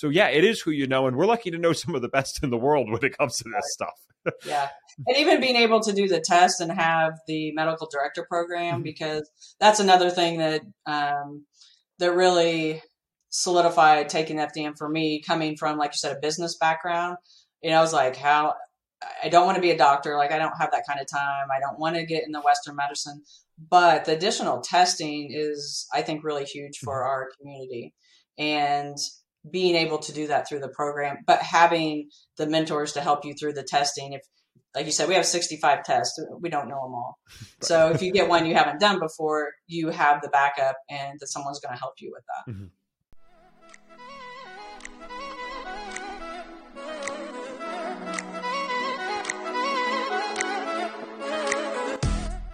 So yeah, it is who you know, and we're lucky to know some of the best in the world when it comes to this stuff. yeah, and even being able to do the test and have the medical director program mm-hmm. because that's another thing that um, that really solidified taking FDN for me, coming from like you said a business background. You know, I was like, how I don't want to be a doctor. Like I don't have that kind of time. I don't want to get in the Western medicine. But the additional testing is, I think, really huge for mm-hmm. our community. And being able to do that through the program, but having the mentors to help you through the testing. If, like you said, we have 65 tests, we don't know them all. So if you get one you haven't done before, you have the backup and that someone's going to help you with that. Mm-hmm.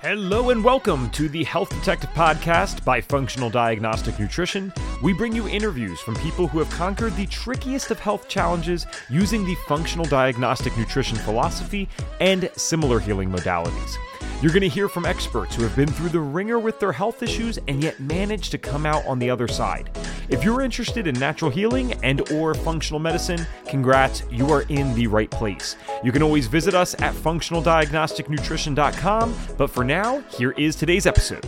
Hello and welcome to the Health Detective Podcast by Functional Diagnostic Nutrition. We bring you interviews from people who have conquered the trickiest of health challenges using the functional diagnostic nutrition philosophy and similar healing modalities. You're going to hear from experts who have been through the ringer with their health issues and yet managed to come out on the other side. If you're interested in natural healing and or functional medicine, congrats, you are in the right place. You can always visit us at functionaldiagnosticnutrition.com, but for now, here is today's episode.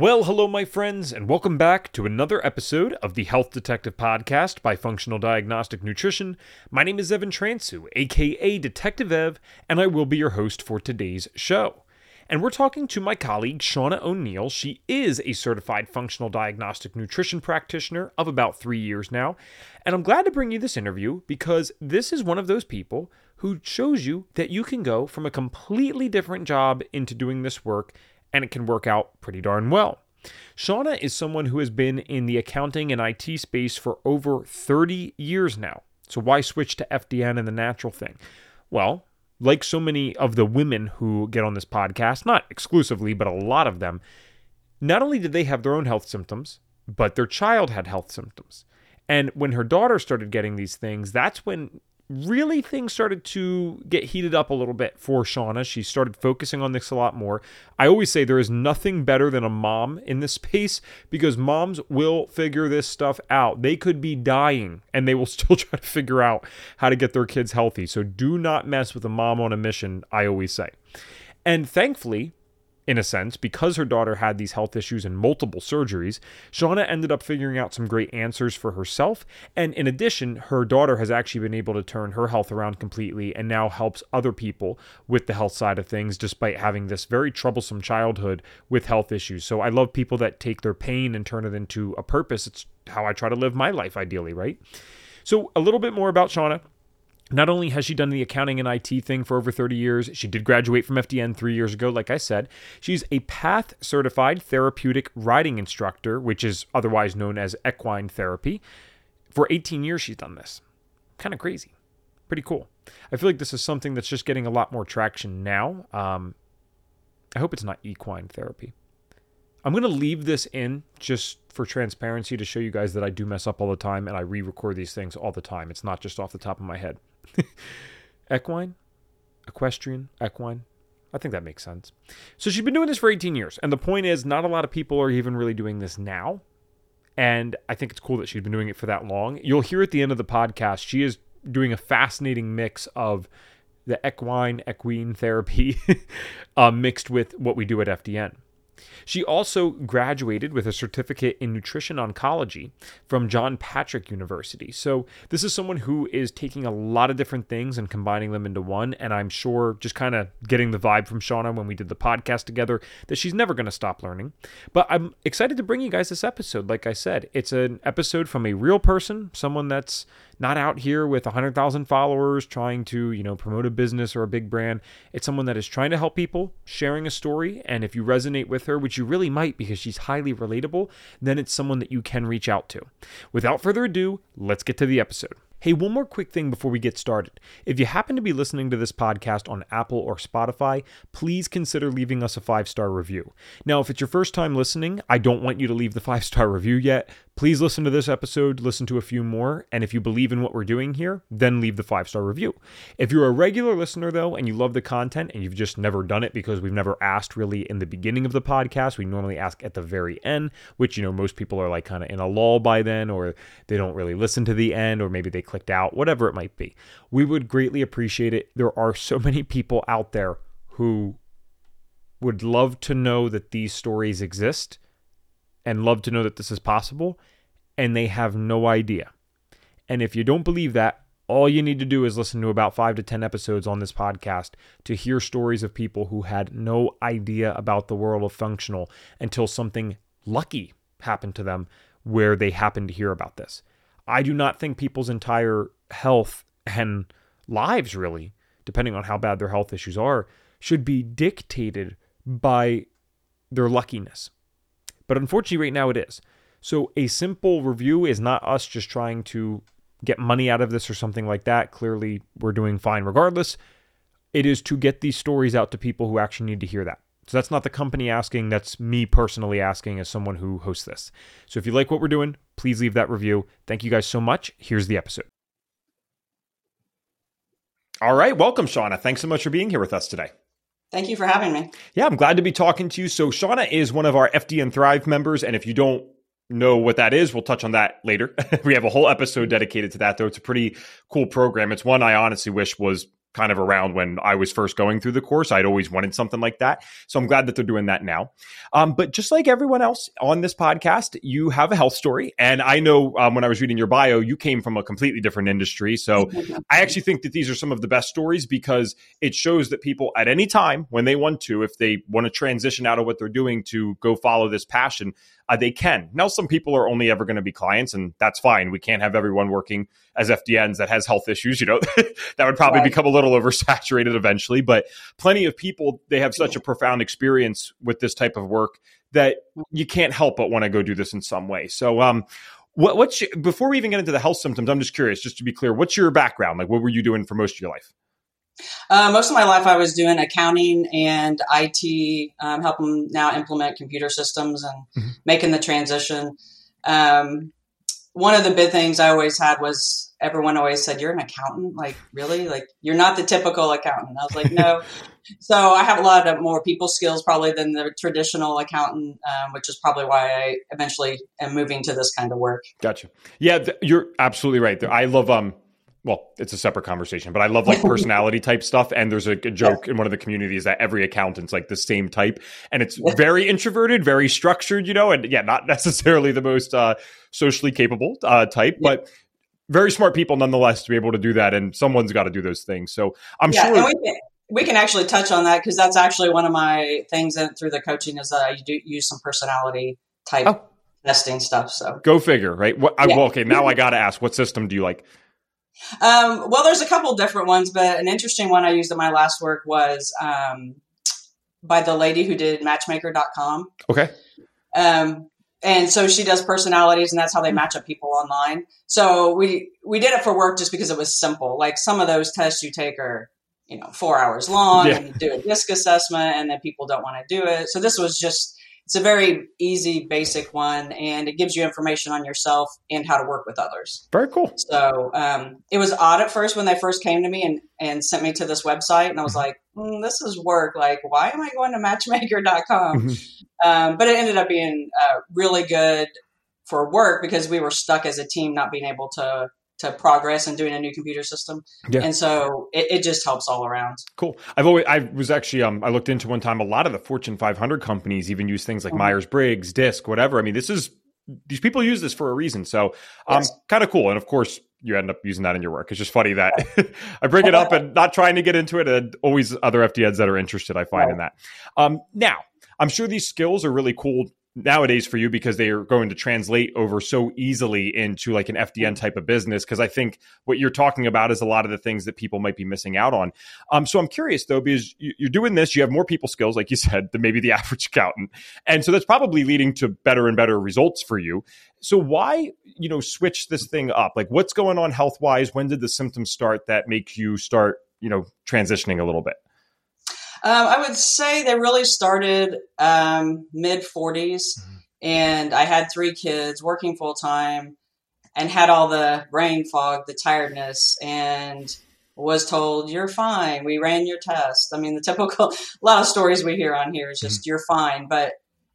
Well, hello, my friends, and welcome back to another episode of the Health Detective Podcast by Functional Diagnostic Nutrition. My name is Evan Transue, aka Detective Ev, and I will be your host for today's show. And we're talking to my colleague, Shawna O'Neill. She is a certified functional diagnostic nutrition practitioner of about three years now. And I'm glad to bring you this interview because this is one of those people who shows you that you can go from a completely different job into doing this work and it can work out pretty darn well. Shawna is someone who has been in the accounting and IT space for over 30 years now. So why switch to FDN and the natural thing? Well, like so many of the women who get on this podcast, not exclusively, but a lot of them, not only did they have their own health symptoms, but their child had health symptoms. And when her daughter started getting these things, that's when really things started to get heated up a little bit for Shawna. She started focusing on this a lot more. I always say there is nothing better than a mom in this space because moms will figure this stuff out. They could be dying and they will still try to figure out how to get their kids healthy. So do not mess with a mom on a mission, I always say. And thankfully, in a sense, because her daughter had these health issues and multiple surgeries, Shawna ended up figuring out some great answers for herself. And in addition, her daughter has actually been able to turn her health around completely and now helps other people with the health side of things, despite having this very troublesome childhood with health issues. So I love people that take their pain and turn it into a purpose. It's how I try to live my life, ideally, right? So, a little bit more about Shawna. Not only has she done the accounting and IT thing for over 30 years, she did graduate from FDN three years ago, like I said. She's a PATH certified therapeutic riding instructor, which is otherwise known as equine therapy. For 18 years, she's done this. Kind of crazy. Pretty cool. I feel like this is something that's just getting a lot more traction now. Um, I hope it's not equine therapy. I'm going to leave this in just for transparency to show you guys that I do mess up all the time and I re record these things all the time. It's not just off the top of my head. equine, equestrian, equine. I think that makes sense. So she's been doing this for 18 years. And the point is, not a lot of people are even really doing this now. And I think it's cool that she's been doing it for that long. You'll hear at the end of the podcast, she is doing a fascinating mix of the equine, equine therapy uh, mixed with what we do at FDN. She also graduated with a certificate in nutrition oncology from John Patrick University. So, this is someone who is taking a lot of different things and combining them into one. And I'm sure, just kind of getting the vibe from Shawna when we did the podcast together, that she's never going to stop learning. But I'm excited to bring you guys this episode. Like I said, it's an episode from a real person, someone that's not out here with 100,000 followers trying to, you know, promote a business or a big brand. It's someone that is trying to help people, sharing a story, and if you resonate with her, which you really might because she's highly relatable, then it's someone that you can reach out to. Without further ado, let's get to the episode. Hey, one more quick thing before we get started. If you happen to be listening to this podcast on Apple or Spotify, please consider leaving us a five star review. Now, if it's your first time listening, I don't want you to leave the five star review yet please listen to this episode, listen to a few more, and if you believe in what we're doing here, then leave the five star review. If you're a regular listener, though, and you love the content and you've just never done it because we've never asked really in the beginning of the podcast, we normally ask at the very end, which, you know, most people are like kind of in a lull by then, or they don't really listen to the end, or maybe they clicked out, whatever it might be. We would greatly appreciate it. There are so many people out there who would love to know that these stories exist and love to know that this is possible, and they have no idea. And if you don't believe that, all you need to do is listen to about five to 10 episodes on this podcast to hear stories of people who had no idea about the world of functional until something lucky happened to them where they happened to hear about this. I do not think people's entire health and lives, really, depending on how bad their health issues are, should be dictated by their luckiness. But unfortunately, right now it is. So a simple review is not us just trying to get money out of this or something like that. Clearly, we're doing fine regardless. It is to get these stories out to people who actually need to hear that. So that's not the company asking, that's me personally asking as someone who hosts this. So if you like what we're doing, please leave that review. Thank you guys so much. Here's the episode. All right, welcome, Shawna. Thanks so much for being here with us today. Thank you for having me. Yeah, I'm glad to be talking to you. So, Shawna is one of our FDN Thrive members. And if you don't know what that is, we'll touch on that later. we have a whole episode dedicated to that, though. It's a pretty cool program. It's one I honestly wish was kind of around when I was first going through the course. I'd always wanted something like that. So I'm glad that they're doing that now. Um, but just like everyone else on this podcast, you have a health story. And I know um, when I was reading your bio, you came from a completely different industry. So I actually think that these are some of the best stories because it shows that people at any time when they want to, if they want to transition out of what they're doing to go follow this passion, uh, they can. Now, some people are only ever going to be clients, and that's fine. We can't have everyone working as FDNs that has health issues. You know, that would probably right. become a little oversaturated eventually. But plenty of people, they have such a profound experience with this type of work that you can't help but want to go do this in some way. So, um, what, what's your, before we even get into the health symptoms? I'm just curious, just to be clear, what's your background? Like, what were you doing for most of your life? Uh, most of my life, I was doing accounting and IT, um, helping now implement computer systems and mm-hmm. making the transition. Um, one of the big things I always had was everyone always said, "You're an accountant? Like, really? Like, you're not the typical accountant." I was like, "No." so I have a lot of more people skills probably than the traditional accountant, um, which is probably why I eventually am moving to this kind of work. Gotcha. Yeah, th- you're absolutely right. There, I love um well, it's a separate conversation, but I love like personality type stuff. And there's a, a joke yeah. in one of the communities that every accountant's like the same type, and it's very introverted, very structured, you know, and yeah, not necessarily the most uh, socially capable uh, type, yeah. but very smart people nonetheless to be able to do that. And someone's got to do those things. So I'm yeah, sure. We can, we can actually touch on that because that's actually one of my things that, through the coaching is that I do use some personality type oh. testing stuff. So go figure, right? What, I, well, okay, now I got to ask, what system do you like? Um, well, there's a couple different ones, but an interesting one I used in my last work was um, by the lady who did Matchmaker.com. Okay. Um, and so she does personalities, and that's how they match up people online. So we we did it for work just because it was simple. Like some of those tests you take are you know four hours long, yeah. and you do a disc assessment, and then people don't want to do it. So this was just it's a very easy, basic one, and it gives you information on yourself and how to work with others. Very cool. So um, it was odd at first when they first came to me and, and sent me to this website, and I was mm-hmm. like, mm, "This is work. Like, why am I going to Matchmaker.com?" Mm-hmm. Um, but it ended up being uh, really good for work because we were stuck as a team, not being able to to progress and doing a new computer system. Yeah. And so it, it, just helps all around. Cool. I've always, I was actually, um, I looked into one time, a lot of the Fortune 500 companies even use things like mm-hmm. Myers Briggs, DISC, whatever. I mean, this is, these people use this for a reason. So, um, yes. kind of cool. And of course, you end up using that in your work. It's just funny that I bring it up and not trying to get into it. And always other FDNs that are interested, I find right. in that. Um, now, I'm sure these skills are really cool nowadays for you because they are going to translate over so easily into like an FDN type of business. Because I think what you're talking about is a lot of the things that people might be missing out on. Um, so I'm curious though, because you're doing this, you have more people skills, like you said, than maybe the average accountant, and so that's probably leading to better and better results for you. So why, you know, switch this thing up? Like, what's going on health wise? When did the symptoms start that make you start, you know, transitioning a little bit? Um, I would say they really started um, mid 40s. Mm-hmm. and I had three kids working full time and had all the brain fog, the tiredness, and was told, You're fine. We ran your test. I mean, the typical, a lot of stories we hear on here is just, mm-hmm. You're fine. But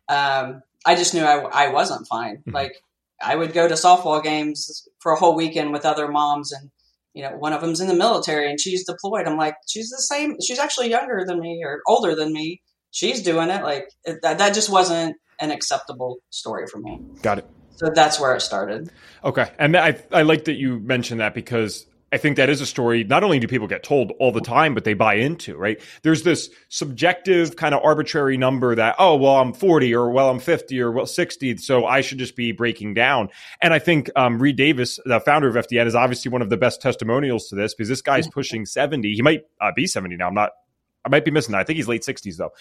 um, I just knew I, I wasn't fine. Mm-hmm. Like, I would go to softball games for a whole weekend with other moms, and you know, one of them's in the military and she's deployed. I'm like, she's the same. She's actually younger than me or older than me. She's doing it. Like it, that, that just wasn't an acceptable story for me. Got it. So that's where it started. Okay, and I I like that you mentioned that because I think that is a story not only do people get told all the time, but they buy into, right? There's this subjective kind of arbitrary number that, oh, well, I'm 40 or well, I'm 50 or well, 60. So I should just be breaking down. And I think um, Reed Davis, the founder of FDN, is obviously one of the best testimonials to this because this guy's pushing 70. He might uh, be 70 now. I'm not, I might be missing that. I think he's late 60s though.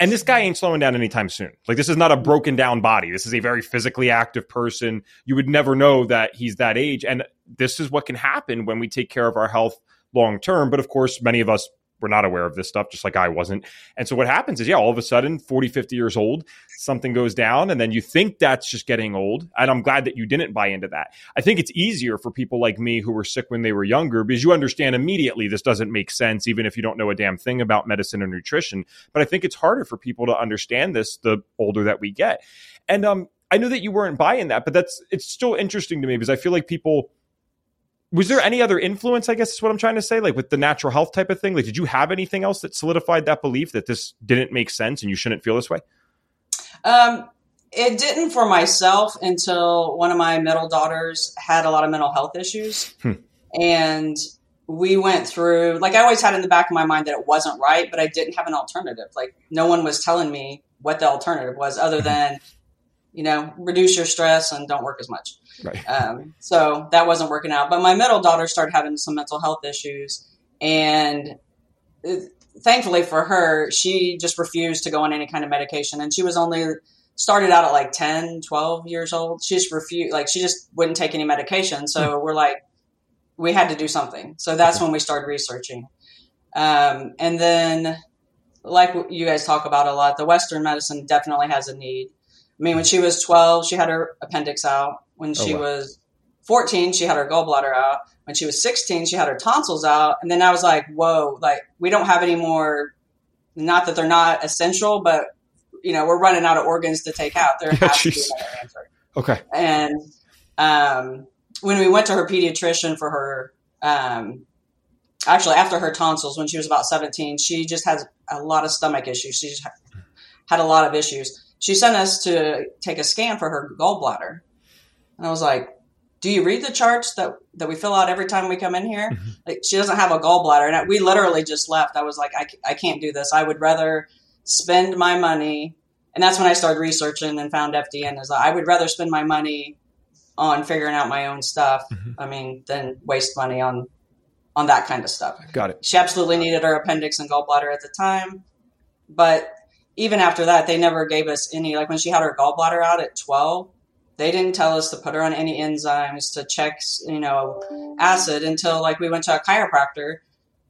And this guy ain't slowing down anytime soon. Like this is not a broken down body. This is a very physically active person. You would never know that he's that age. And this is what can happen when we take care of our health long term. But of course, many of us were not aware of this stuff, just like I wasn't. And so what happens is, yeah, all of a sudden, 40, 50 years old, something goes down, and then you think that's just getting old. And I'm glad that you didn't buy into that. I think it's easier for people like me who were sick when they were younger because you understand immediately this doesn't make sense, even if you don't know a damn thing about medicine or nutrition. But I think it's harder for people to understand this the older that we get. And um, I know that you weren't buying that, but that's it's still interesting to me because I feel like people was there any other influence i guess is what i'm trying to say? Like with the natural health type of thing? Like did you have anything else that solidified that belief that this didn't make sense and you shouldn't feel this way? Um it didn't for myself until one of my middle daughters had a lot of mental health issues. Hmm. and we went through like i always had in the back of my mind that it wasn't right but i didn't have an alternative. Like no one was telling me what the alternative was other mm-hmm. than you know reduce your stress and don't work as much Right. Um, so that wasn't working out. But my middle daughter started having some mental health issues. And uh, thankfully for her, she just refused to go on any kind of medication. And she was only started out at like 10, 12 years old. She just refused, like, she just wouldn't take any medication. So mm we're like, we had to do something. So that's when we started researching. Um, and then, like you guys talk about a lot, the Western medicine definitely has a need. I mean, when she was 12, she had her appendix out. When oh, she oh, wow. was 14, she had her gallbladder out. When she was 16, she had her tonsils out. And then I was like, whoa, like we don't have any more, not that they're not essential, but you know, we're running out of organs to take out. There has to be another answer. Okay. And um, when we went to her pediatrician for her, um, actually after her tonsils, when she was about 17, she just has a lot of stomach issues. She just had a lot of issues. She sent us to take a scan for her gallbladder. And I was like, do you read the charts that, that we fill out every time we come in here? Mm-hmm. Like, she doesn't have a gallbladder. And I, we literally just left. I was like, I, I can't do this. I would rather spend my money. And that's when I started researching and found FDN. Is I would rather spend my money on figuring out my own stuff. Mm-hmm. I mean, than waste money on on that kind of stuff. Got it. She absolutely needed her appendix and gallbladder at the time, but even after that, they never gave us any. Like when she had her gallbladder out at twelve, they didn't tell us to put her on any enzymes to check, you know, acid until like we went to a chiropractor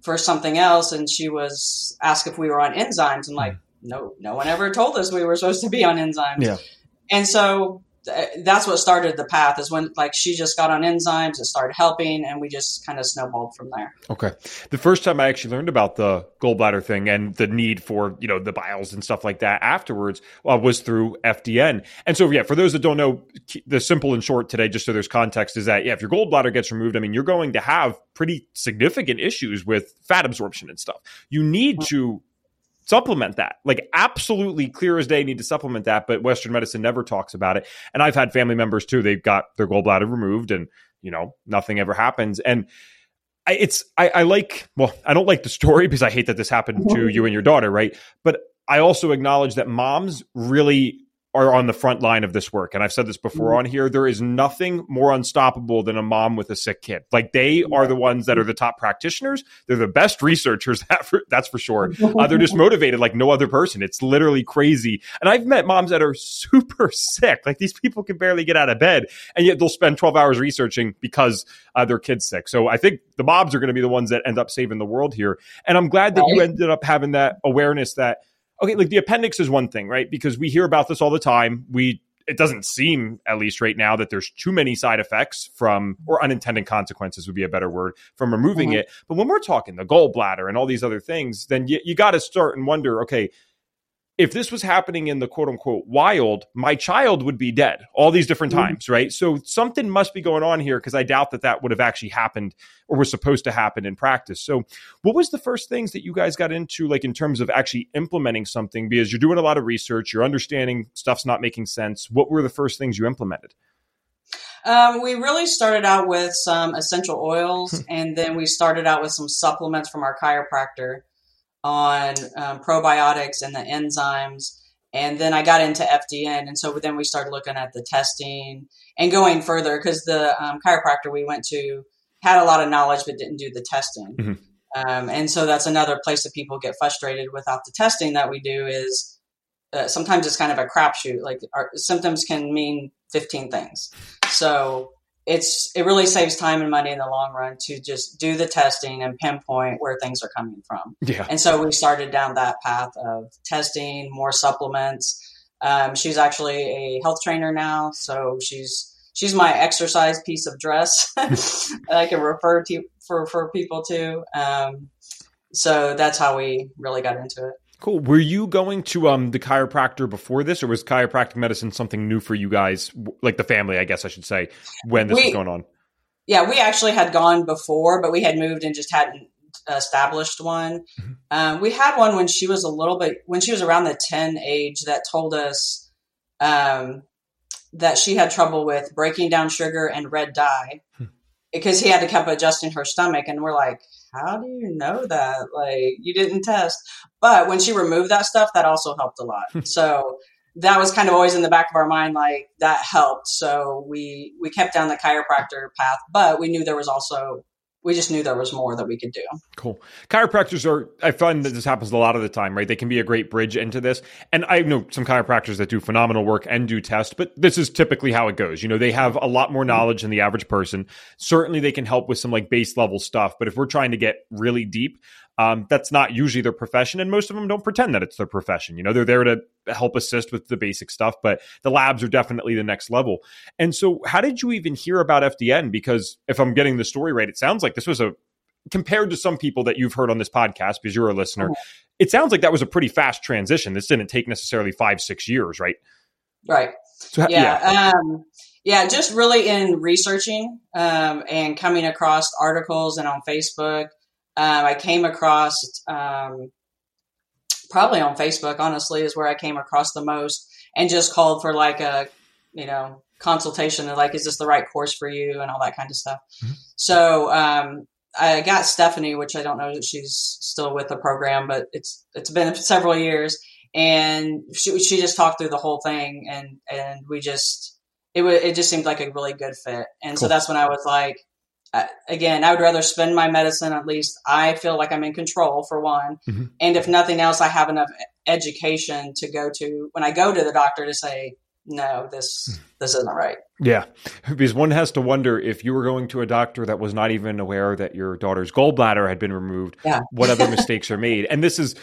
for something else, and she was asked if we were on enzymes, and like, hmm. no, no one ever told us we were supposed to be on enzymes. Yeah. And so that's what started the path is when like she just got on enzymes it started helping and we just kind of snowballed from there. Okay. The first time i actually learned about the gallbladder thing and the need for you know the biles and stuff like that afterwards uh, was through fdn and so yeah for those that don't know the simple and short today just so there's context is that yeah if your gallbladder gets removed i mean you're going to have pretty significant issues with fat absorption and stuff. You need mm-hmm. to supplement that. Like absolutely clear as day need to supplement that, but Western medicine never talks about it. And I've had family members too, they've got their gallbladder removed and, you know, nothing ever happens. And I, it's, I, I like, well, I don't like the story because I hate that this happened to mm-hmm. you and your daughter, right? But I also acknowledge that moms really are on the front line of this work. And I've said this before mm-hmm. on here. There is nothing more unstoppable than a mom with a sick kid. Like they are the ones that are the top practitioners. They're the best researchers. That for, that's for sure. Uh, they're just motivated like no other person. It's literally crazy. And I've met moms that are super sick. Like these people can barely get out of bed, and yet they'll spend 12 hours researching because uh, their kid's sick. So I think the mobs are going to be the ones that end up saving the world here. And I'm glad that you ended up having that awareness that okay, like the appendix is one thing, right? Because we hear about this all the time. We it doesn't seem, at least right now, that there's too many side effects from, or unintended consequences would be a better word, from removing mm-hmm. it. But when we're talking the gallbladder and all these other things, then you, you got to start and wonder, okay, if this was happening in the quote unquote wild, my child would be dead all these different mm-hmm. times, right? So something must be going on here because I doubt that that would have actually happened or was supposed to happen in practice. So, what was the first things that you guys got into, like in terms of actually implementing something? Because you're doing a lot of research, you're understanding stuff's not making sense. What were the first things you implemented? Um, we really started out with some essential oils, hmm. and then we started out with some supplements from our chiropractor on um, probiotics and the enzymes. And then I got into FDN. And so then we started looking at the testing and going further because the um, chiropractor we went to had a lot of knowledge but didn't do the testing. Mm-hmm. Um, and so that's another place that people get frustrated without the testing that we do is uh, sometimes it's kind of a crapshoot. Like our symptoms can mean 15 things. So it's it really saves time and money in the long run to just do the testing and pinpoint where things are coming from. Yeah. And so we started down that path of testing more supplements. Um, she's actually a health trainer now, so she's she's my exercise piece of dress that I can refer to for for people to. Um, so that's how we really got into it. Cool. Were you going to um the chiropractor before this, or was chiropractic medicine something new for you guys, like the family, I guess I should say, when this we, was going on? Yeah, we actually had gone before, but we had moved and just hadn't established one. Mm-hmm. Um, we had one when she was a little bit when she was around the ten age that told us um, that she had trouble with breaking down sugar and red dye hmm. because he had to keep adjusting her stomach, and we're like how do you know that? Like, you didn't test. But when she removed that stuff, that also helped a lot. Hmm. so that was kind of always in the back of our mind, like that helped. So we we kept down the chiropractor path, but we knew there was also we just knew there was more that we could do. Cool. Chiropractors are, I find that this happens a lot of the time, right? They can be a great bridge into this. And I know some chiropractors that do phenomenal work and do test, but this is typically how it goes. You know, they have a lot more knowledge than the average person. Certainly they can help with some like base level stuff, but if we're trying to get really deep, um, that's not usually their profession, and most of them don't pretend that it's their profession. You know, they're there to help assist with the basic stuff, but the labs are definitely the next level. And so, how did you even hear about FDN? Because if I'm getting the story right, it sounds like this was a compared to some people that you've heard on this podcast because you're a listener. It sounds like that was a pretty fast transition. This didn't take necessarily five, six years, right? Right. So, yeah. Yeah. Um, yeah, just really in researching um, and coming across articles and on Facebook um, I came across um, probably on Facebook, honestly, is where I came across the most and just called for like a, you know, consultation of like, is this the right course for you and all that kind of stuff. Mm-hmm. So, um, I got Stephanie, which I don't know that she's still with the program, but it's, it's been several years and she, she just talked through the whole thing and, and we just, it was, it just seemed like a really good fit. And cool. so that's when I was like, again, I would rather spend my medicine. At least I feel like I'm in control for one, mm-hmm. and if nothing else, I have enough education to go to when I go to the doctor to say, no, this this isn't right. Yeah, because one has to wonder if you were going to a doctor that was not even aware that your daughter's gallbladder had been removed. Yeah. what other mistakes are made? And this is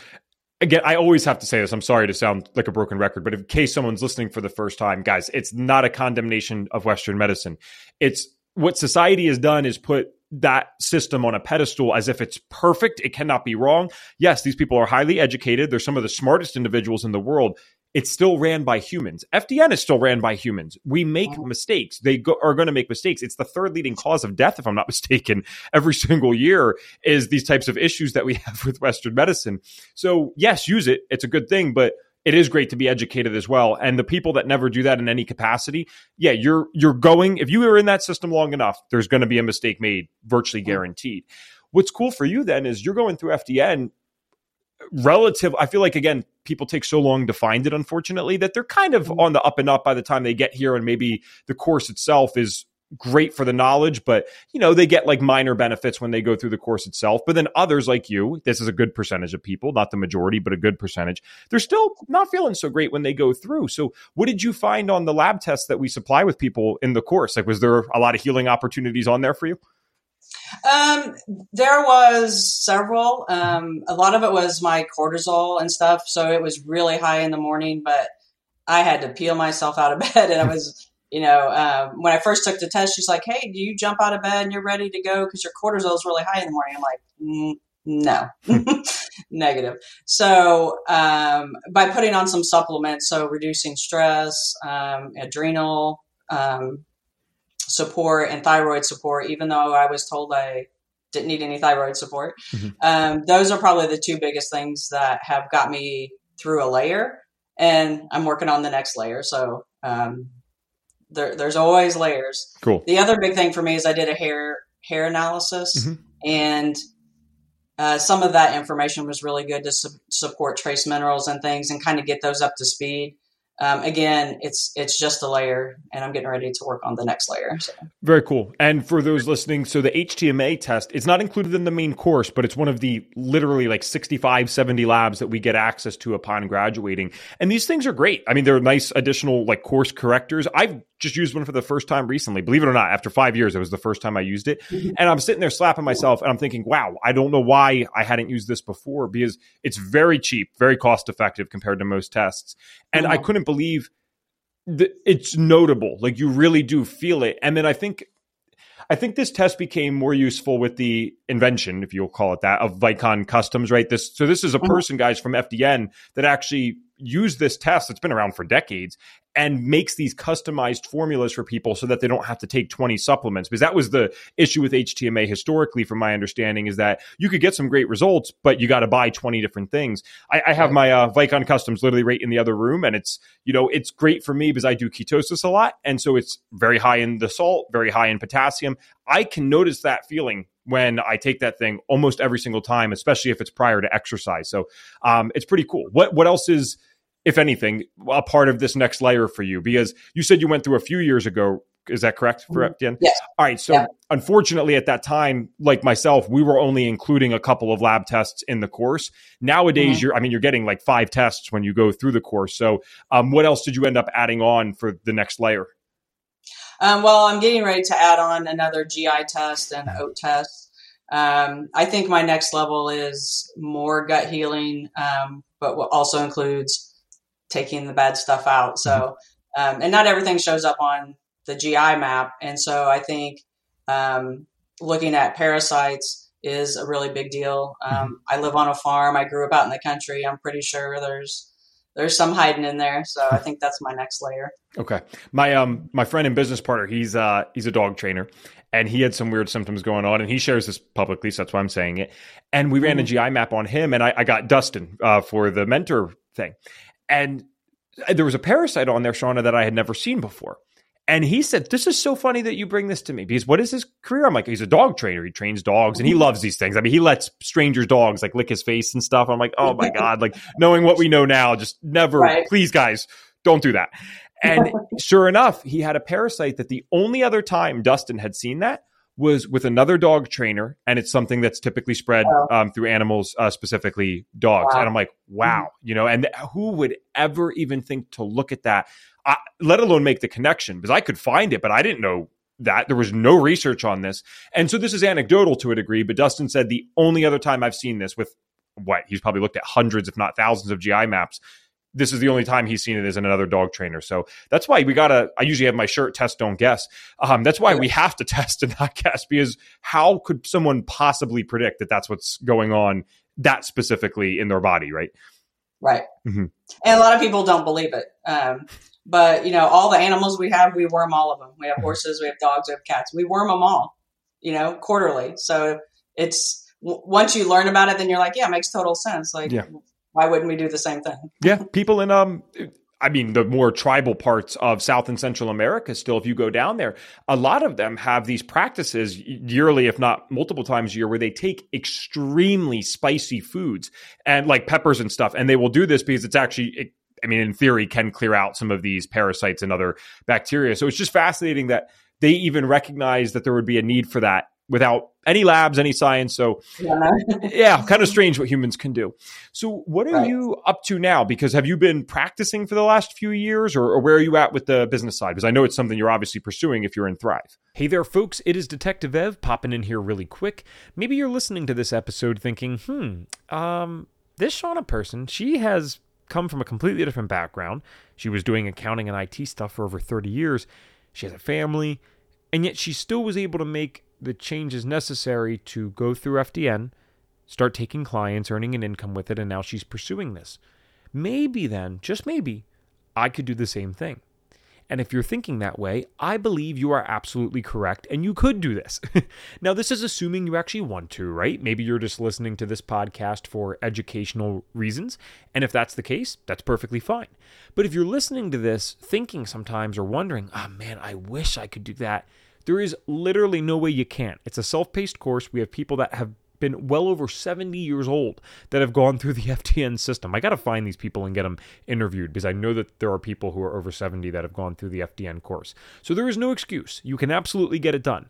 again, I always have to say this. I'm sorry to sound like a broken record, but in case someone's listening for the first time, guys, it's not a condemnation of Western medicine. It's what society has done is put that system on a pedestal as if it's perfect. It cannot be wrong. Yes, these people are highly educated. They're some of the smartest individuals in the world. It's still ran by humans. FDN is still ran by humans. We make wow. mistakes. They go, are going to make mistakes. It's the third leading cause of death, if I'm not mistaken, every single year is these types of issues that we have with Western medicine. So yes, use it. It's a good thing, but it is great to be educated as well. And the people that never do that in any capacity, yeah, you're you're going if you are in that system long enough, there's going to be a mistake made, virtually mm-hmm. guaranteed. What's cool for you then is you're going through FDN relative I feel like again people take so long to find it unfortunately that they're kind of mm-hmm. on the up and up by the time they get here and maybe the course itself is great for the knowledge, but you know, they get like minor benefits when they go through the course itself. But then others like you, this is a good percentage of people, not the majority, but a good percentage, they're still not feeling so great when they go through. So what did you find on the lab tests that we supply with people in the course? Like was there a lot of healing opportunities on there for you? Um, there was several. Um, a lot of it was my cortisol and stuff, so it was really high in the morning, but I had to peel myself out of bed, and I was, you know, um, when I first took the test, she's like, "Hey, do you jump out of bed and you're ready to go because your cortisol is really high in the morning?" I'm like, mm, "No, negative." So um, by putting on some supplements, so reducing stress, um, adrenal um, support, and thyroid support, even though I was told I didn't need any thyroid support, mm-hmm. Um, those are probably the two biggest things that have got me through a layer and I'm working on the next layer. So um, there, there's always layers. Cool. The other big thing for me is I did a hair hair analysis, mm-hmm. and uh, some of that information was really good to su- support trace minerals and things, and kind of get those up to speed um, again, it's it's just a layer, and I'm getting ready to work on the next layer. So. Very cool. And for those listening, so the HTMA test, it's not included in the main course, but it's one of the literally like 65, 70 labs that we get access to upon graduating. And these things are great. I mean, they're nice additional like course correctors. I've just used one for the first time recently. Believe it or not, after five years, it was the first time I used it. Mm-hmm. And I'm sitting there slapping myself and I'm thinking, wow, I don't know why I hadn't used this before because it's very cheap, very cost effective compared to most tests. And I couldn't believe that it's notable. Like you really do feel it. And then I think I think this test became more useful with the invention, if you'll call it that, of Vicon Customs, right? This so this is a mm-hmm. person, guys, from FDN that actually used this test that's been around for decades and makes these customized formulas for people so that they don't have to take 20 supplements because that was the issue with HTMA historically from my understanding is that you could get some great results but you got to buy 20 different things I, I have my uh, Vicon customs literally right in the other room and it's you know it's great for me because I do ketosis a lot and so it's very high in the salt very high in potassium I can notice that feeling when I take that thing almost every single time, especially if it's prior to exercise. So um, it's pretty cool. What what else is if anything, a part of this next layer for you? Because you said you went through a few years ago. Is that correct for mm-hmm. Yes. All right. So, yeah. unfortunately, at that time, like myself, we were only including a couple of lab tests in the course. Nowadays, mm-hmm. you're, I mean, you're getting like five tests when you go through the course. So, um, what else did you end up adding on for the next layer? Um, well, I'm getting ready to add on another GI test and OAT test. Um, I think my next level is more gut healing, um, but also includes taking the bad stuff out. So, mm-hmm. um, and not everything shows up on the GI map. And so I think um, looking at parasites is a really big deal. Um, mm-hmm. I live on a farm. I grew up out in the country. I'm pretty sure there's there's some hiding in there. So I think that's my next layer. Okay. My um my friend and business partner, he's uh he's a dog trainer and he had some weird symptoms going on and he shares this publicly, so that's why I'm saying it. And we ran mm-hmm. a GI map on him and I, I got Dustin uh, for the mentor thing. And uh, there was a parasite on there, Shawna, that I had never seen before. And he said, This is so funny that you bring this to me because what is his career? I'm like, He's a dog trainer. He trains dogs and he mm-hmm. loves these things. I mean, he lets strangers' dogs like lick his face and stuff. I'm like, Oh my God. Like, knowing what we know now, just never, right. please, guys, don't do that. And sure enough, he had a parasite that the only other time Dustin had seen that was with another dog trainer, and it's something that's typically spread oh. um, through animals, uh, specifically dogs. Wow. And I'm like, wow, mm-hmm. you know, and who would ever even think to look at that, I, let alone make the connection? Because I could find it, but I didn't know that there was no research on this. And so this is anecdotal to a degree, but Dustin said the only other time I've seen this with what he's probably looked at hundreds, if not thousands, of GI maps this is the only time he's seen it as another dog trainer. So that's why we gotta. I usually have my shirt test, don't guess. Um, that's why we have to test and not guess because how could someone possibly predict that that's what's going on that specifically in their body, right? Right. Mm-hmm. And a lot of people don't believe it. Um, but you know, all the animals we have, we worm all of them. We have mm-hmm. horses, we have dogs, we have cats. We worm them all. You know, quarterly. So it's once you learn about it, then you're like, yeah, it makes total sense. Like, yeah why wouldn't we do the same thing? yeah, people in um I mean, the more tribal parts of South and Central America, still, if you go down there, a lot of them have these practices yearly, if not multiple times a year, where they take extremely spicy foods and like peppers and stuff. And they will do this because it's actually, it, I mean, in theory, can clear out some of these parasites and other bacteria. So it's just fascinating that they even recognize that there would be a need for that without any labs, any science. So, yeah, yeah kind of strange what humans can do. So, what are right. you up to now? Because have you been practicing for the last few years, or, or, where are you at with the business side? Because I know it's something you're obviously pursuing if you're in Thrive. Hey there, folks. It is Detective Ev popping in here really quick. Maybe you're listening to this episode thinking, hmm, um, this Shawna person, she has come from a completely different background. She was doing accounting and IT stuff for over 30 years. She has a family, and yet she still was able to make the changes necessary to go through FDN, start taking clients, earning an income with it, and now she's pursuing this. Maybe then, just maybe, I could do the same thing. And if you're thinking that way, I believe you are absolutely correct and you could do this. now, this is assuming you actually want to, right? Maybe you're just listening to this podcast for educational reasons. And if that's the case, that's perfectly fine. But if you're listening to this thinking sometimes or wondering, oh man, I wish I could do that, there is literally no way you can't. It's a self paced course. We have people that have been well over 70 years old that have gone through the FDN system. I got to find these people and get them interviewed because I know that there are people who are over 70 that have gone through the FDN course. So there is no excuse. You can absolutely get it done.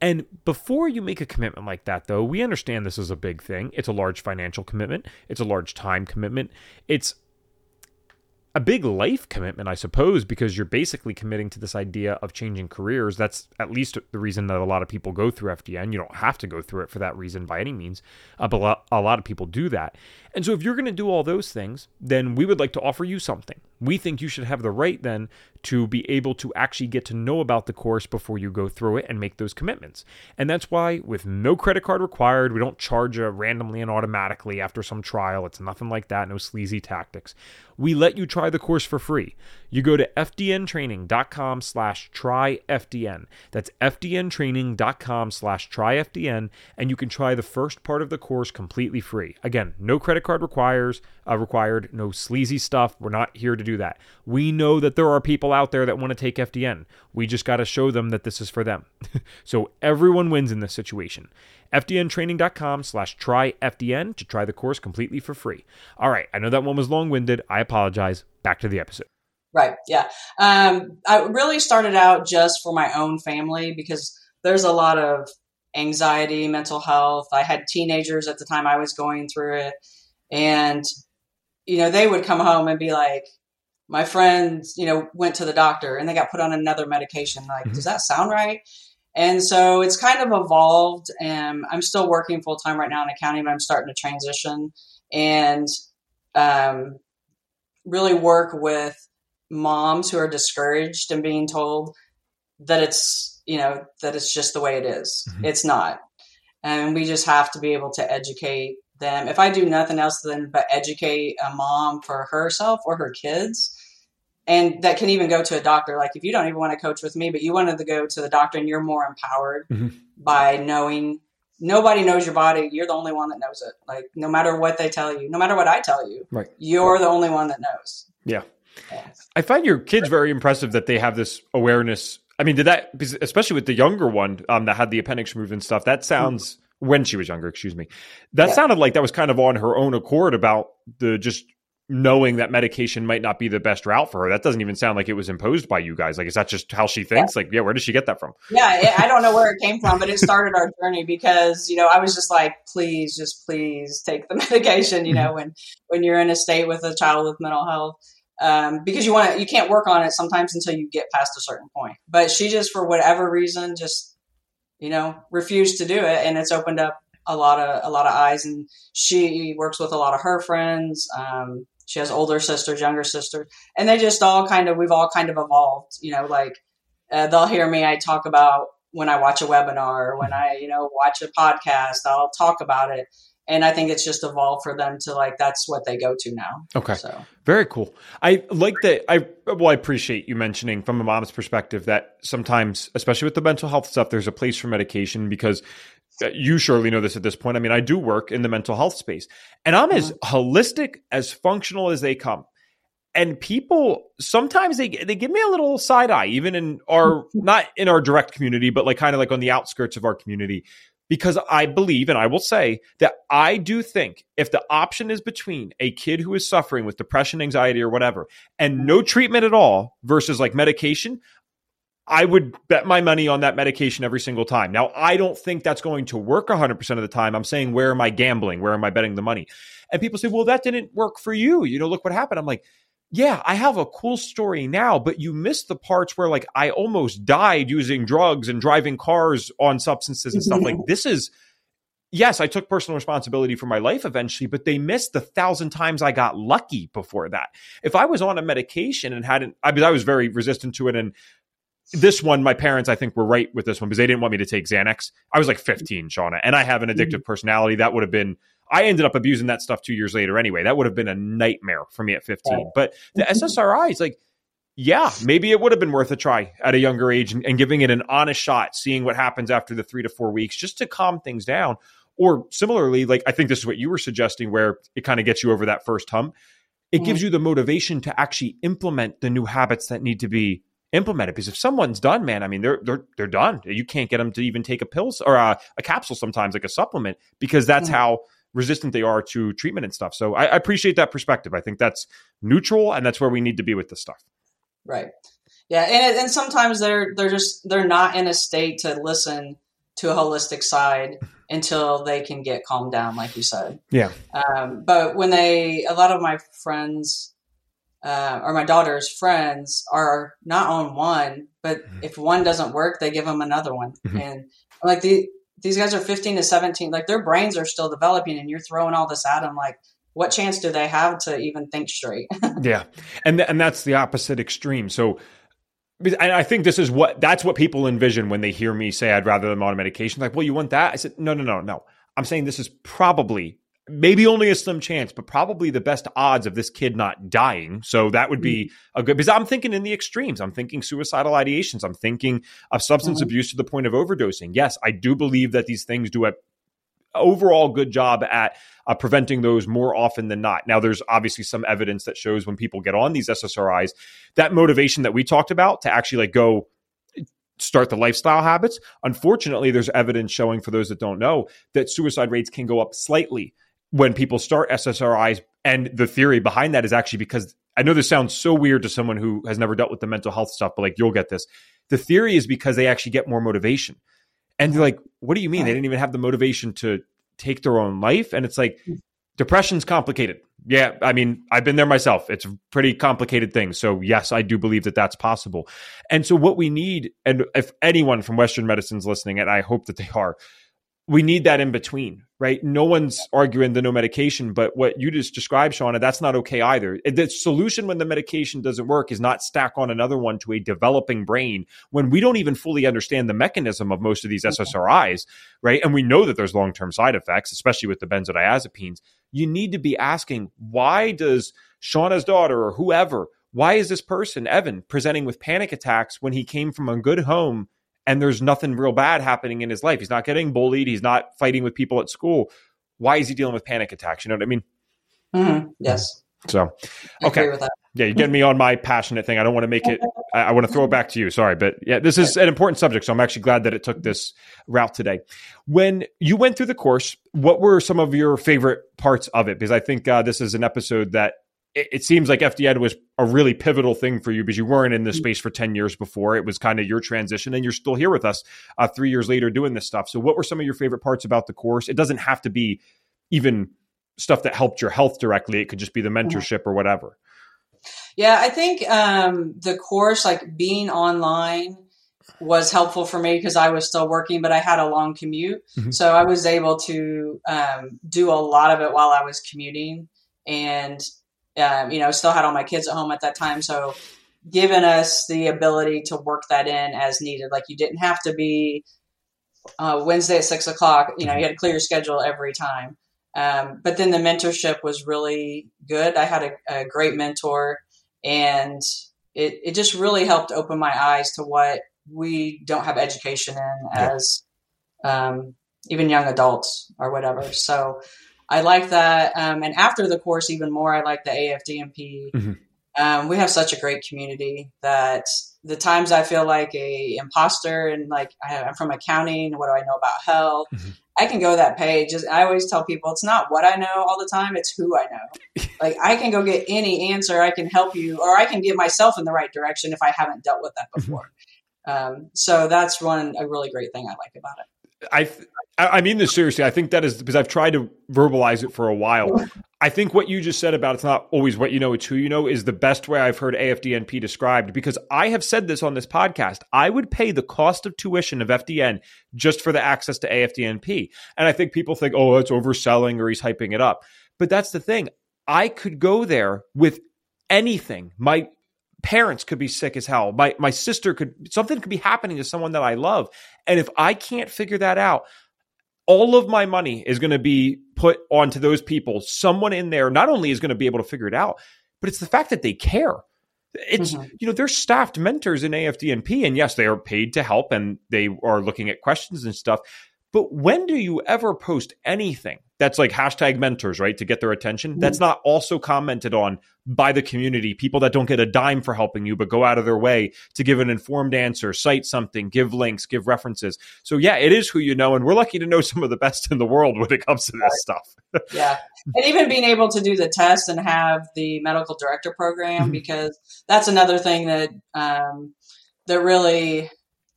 And before you make a commitment like that, though, we understand this is a big thing. It's a large financial commitment, it's a large time commitment. It's a big life commitment, I suppose, because you're basically committing to this idea of changing careers. That's at least the reason that a lot of people go through FDN. You don't have to go through it for that reason by any means, uh, but a lot of people do that. And so, if you're going to do all those things, then we would like to offer you something. We think you should have the right then to be able to actually get to know about the course before you go through it and make those commitments. And that's why, with no credit card required, we don't charge you randomly and automatically after some trial. It's nothing like that, no sleazy tactics. We let you try the course for free. You go to fdntraining.com slash tryfdn. That's fdntraining.com slash tryfdn, and you can try the first part of the course completely free. Again, no credit card requires uh, required, no sleazy stuff. We're not here to do that. We know that there are people out there that want to take FDN. We just got to show them that this is for them. so everyone wins in this situation. FDNtraining.com slash tryfdn to try the course completely for free. All right, I know that one was long winded. I apologize. Back to the episode. Right. Yeah. Um, I really started out just for my own family because there's a lot of anxiety, mental health. I had teenagers at the time I was going through it. And, you know, they would come home and be like, my friends, you know, went to the doctor and they got put on another medication. Like, mm-hmm. does that sound right? And so it's kind of evolved. And I'm still working full time right now in accounting, but I'm starting to transition and um, really work with moms who are discouraged and being told that it's you know that it's just the way it is. Mm-hmm. It's not, and we just have to be able to educate them. If I do nothing else than but educate a mom for herself or her kids, and that can even go to a doctor. Like if you don't even want to coach with me, but you wanted to go to the doctor and you're more empowered mm-hmm. by knowing nobody knows your body. You're the only one that knows it. Like no matter what they tell you, no matter what I tell you, right. you're the only one that knows. Yeah. I find your kids very impressive that they have this awareness. I mean, did that, especially with the younger one um, that had the appendix removed and stuff, that sounds. When she was younger, excuse me, that yeah. sounded like that was kind of on her own accord about the just knowing that medication might not be the best route for her. That doesn't even sound like it was imposed by you guys. Like, is that just how she thinks? Yeah. Like, yeah, where did she get that from? Yeah, I don't know where it came from, but it started our journey because, you know, I was just like, please, just please take the medication, you know, mm-hmm. when, when you're in a state with a child with mental health um, because you want to, you can't work on it sometimes until you get past a certain point. But she just, for whatever reason, just you know refused to do it, and it's opened up a lot of a lot of eyes. And she works with a lot of her friends. Um, she has older sisters, younger sisters, and they just all kind of we've all kind of evolved. You know, like uh, they'll hear me. I talk about when I watch a webinar, when I you know watch a podcast. I'll talk about it and I think it's just evolved for them to like that's what they go to now. Okay, so very cool. I like that. I well, I appreciate you mentioning from a mom's perspective that sometimes, especially with the mental health stuff, there's a place for medication because uh, you surely know this at this point. I mean, I do work in the mental health space, and I'm mm-hmm. as holistic, as functional as they come. And people sometimes they they give me a little side eye, even in our not in our direct community, but like kind of like on the outskirts of our community because I believe, and I will say that I do think if the option is between a kid who is suffering with depression, anxiety, or whatever, and no treatment at all versus like medication, I would bet my money on that medication every single time. Now, I don't think that's going to work 100% of the time. I'm saying, where am I gambling? Where am I betting the money? And people say, well, that didn't work for you. You know, look what happened. I'm like, yeah, I have a cool story now, but you missed the parts where like I almost died using drugs and driving cars on substances and stuff. like this is yes, I took personal responsibility for my life eventually, but they missed the thousand times I got lucky before that. If I was on a medication and hadn't, I mean, I was very resistant to it. And this one, my parents, I think, were right with this one because they didn't want me to take Xanax. I was like 15, Shawna, and I have an addictive mm-hmm. personality. That would have been, I ended up abusing that stuff two years later anyway. That would have been a nightmare for me at 15. But the SSRIs, like, yeah, maybe it would have been worth a try at a younger age and, and giving it an honest shot, seeing what happens after the three to four weeks just to calm things down. Or similarly, like I think this is what you were suggesting, where it kind of gets you over that first hump. It gives you the motivation to actually implement the new habits that need to be implemented. Because if someone's done, man, I mean, they're they're they're done. You can't get them to even take a pill or a, a capsule sometimes, like a supplement, because that's mm-hmm. how resistant they are to treatment and stuff. So I, I appreciate that perspective. I think that's neutral, and that's where we need to be with this stuff. Right. Yeah, and and sometimes they're they're just they're not in a state to listen to a holistic side until they can get calmed down, like you said. Yeah. Um, but when they, a lot of my friends uh, or my daughter's friends are not on one, but mm-hmm. if one doesn't work, they give them another one. Mm-hmm. And like the, these guys are 15 to 17, like their brains are still developing and you're throwing all this at them. Like, what chance do they have to even think straight? yeah. And, th- and that's the opposite extreme. So, I think this is what that's what people envision when they hear me say I'd rather them on medication. Like, well, you want that? I said, no, no, no, no. I'm saying this is probably maybe only a slim chance, but probably the best odds of this kid not dying. So that would be mm-hmm. a good because I'm thinking in the extremes. I'm thinking suicidal ideations. I'm thinking of substance mm-hmm. abuse to the point of overdosing. Yes, I do believe that these things do a overall good job at uh, preventing those more often than not. Now, there's obviously some evidence that shows when people get on these SSRIs, that motivation that we talked about to actually like go start the lifestyle habits. Unfortunately, there's evidence showing for those that don't know that suicide rates can go up slightly when people start SSRIs. And the theory behind that is actually because I know this sounds so weird to someone who has never dealt with the mental health stuff, but like you'll get this. The theory is because they actually get more motivation. And they're like, what do you mean? They didn't even have the motivation to take their own life. And it's like, mm. depression's complicated. Yeah. I mean, I've been there myself. It's a pretty complicated thing. So, yes, I do believe that that's possible. And so, what we need, and if anyone from Western medicine's listening, and I hope that they are, we need that in between, right? No one's arguing the no medication, but what you just described, Shawna, that's not okay either. The solution when the medication doesn't work is not stack on another one to a developing brain when we don't even fully understand the mechanism of most of these mm-hmm. SSRIs, right? And we know that there's long term side effects, especially with the benzodiazepines. You need to be asking, why does Shawna's daughter or whoever, why is this person, Evan, presenting with panic attacks when he came from a good home? And there's nothing real bad happening in his life. He's not getting bullied. He's not fighting with people at school. Why is he dealing with panic attacks? You know what I mean? Mm-hmm. Yes. So, okay. Yeah, you get me on my passionate thing. I don't want to make it. I, I want to throw it back to you. Sorry, but yeah, this is an important subject. So I'm actually glad that it took this route today. When you went through the course, what were some of your favorite parts of it? Because I think uh, this is an episode that it, it, seems like FDN was a really pivotal thing for you because you weren't in this mm-hmm. space for 10 years before. It was kind of your transition, and you're still here with us uh, three years later doing this stuff. So, what were some of your favorite parts about the course? It doesn't have to be even stuff that helped your health directly, it could just be the mm-hmm. mentorship or whatever. Yeah, I think um, the course, like being online, was helpful for me because I was still working, but I had a long commute. Mm-hmm. So I was able to um, do a lot of it while I was commuting. And um, you know, still had all my kids at home at that time. So given us the ability to work that in as needed. Like you didn't have to be uh, Wednesday at six o'clock. You know, you had to clear your schedule every time. Um, but then the mentorship was really good. I had a, a great mentor, and it it just really helped open my eyes to what we don't have education in as um, even young adults or whatever. So I like that. Um, and after the course, even more, I like the AFDNP. Mm-hmm. Um, we have such a great community that the times I feel like a imposter and like I, am from accounting, what do I know about health? Mm-hmm. I can go that page. I always tell people it's not what I know all the time; it's who I know. like I can go get any answer. I can help you, or I can get myself in the right direction if I haven't dealt with that mm-hmm. before. Mm-hmm. Um, so that's one a really great thing I like about it. I I mean this seriously. I think that is because I've tried to verbalize it for a while. I think what you just said about it's not always what you know, it's who you know is the best way I've heard AFDNP described because I have said this on this podcast. I would pay the cost of tuition of FDN just for the access to AFDNP. And I think people think, oh, it's overselling or he's hyping it up. But that's the thing. I could go there with anything. My parents could be sick as hell. My my sister could something could be happening to someone that I love. And if I can't figure that out, all of my money is going to be put onto those people. Someone in there not only is going to be able to figure it out, but it's the fact that they care. It's mm-hmm. you know they're staffed mentors in AFDNP, and yes, they are paid to help, and they are looking at questions and stuff. But when do you ever post anything that's like hashtag mentors, right? To get their attention. Mm-hmm. That's not also commented on by the community, people that don't get a dime for helping you, but go out of their way to give an informed answer, cite something, give links, give references. So yeah, it is who you know. And we're lucky to know some of the best in the world when it comes to this stuff. yeah. And even being able to do the test and have the medical director program, mm-hmm. because that's another thing that, um, that really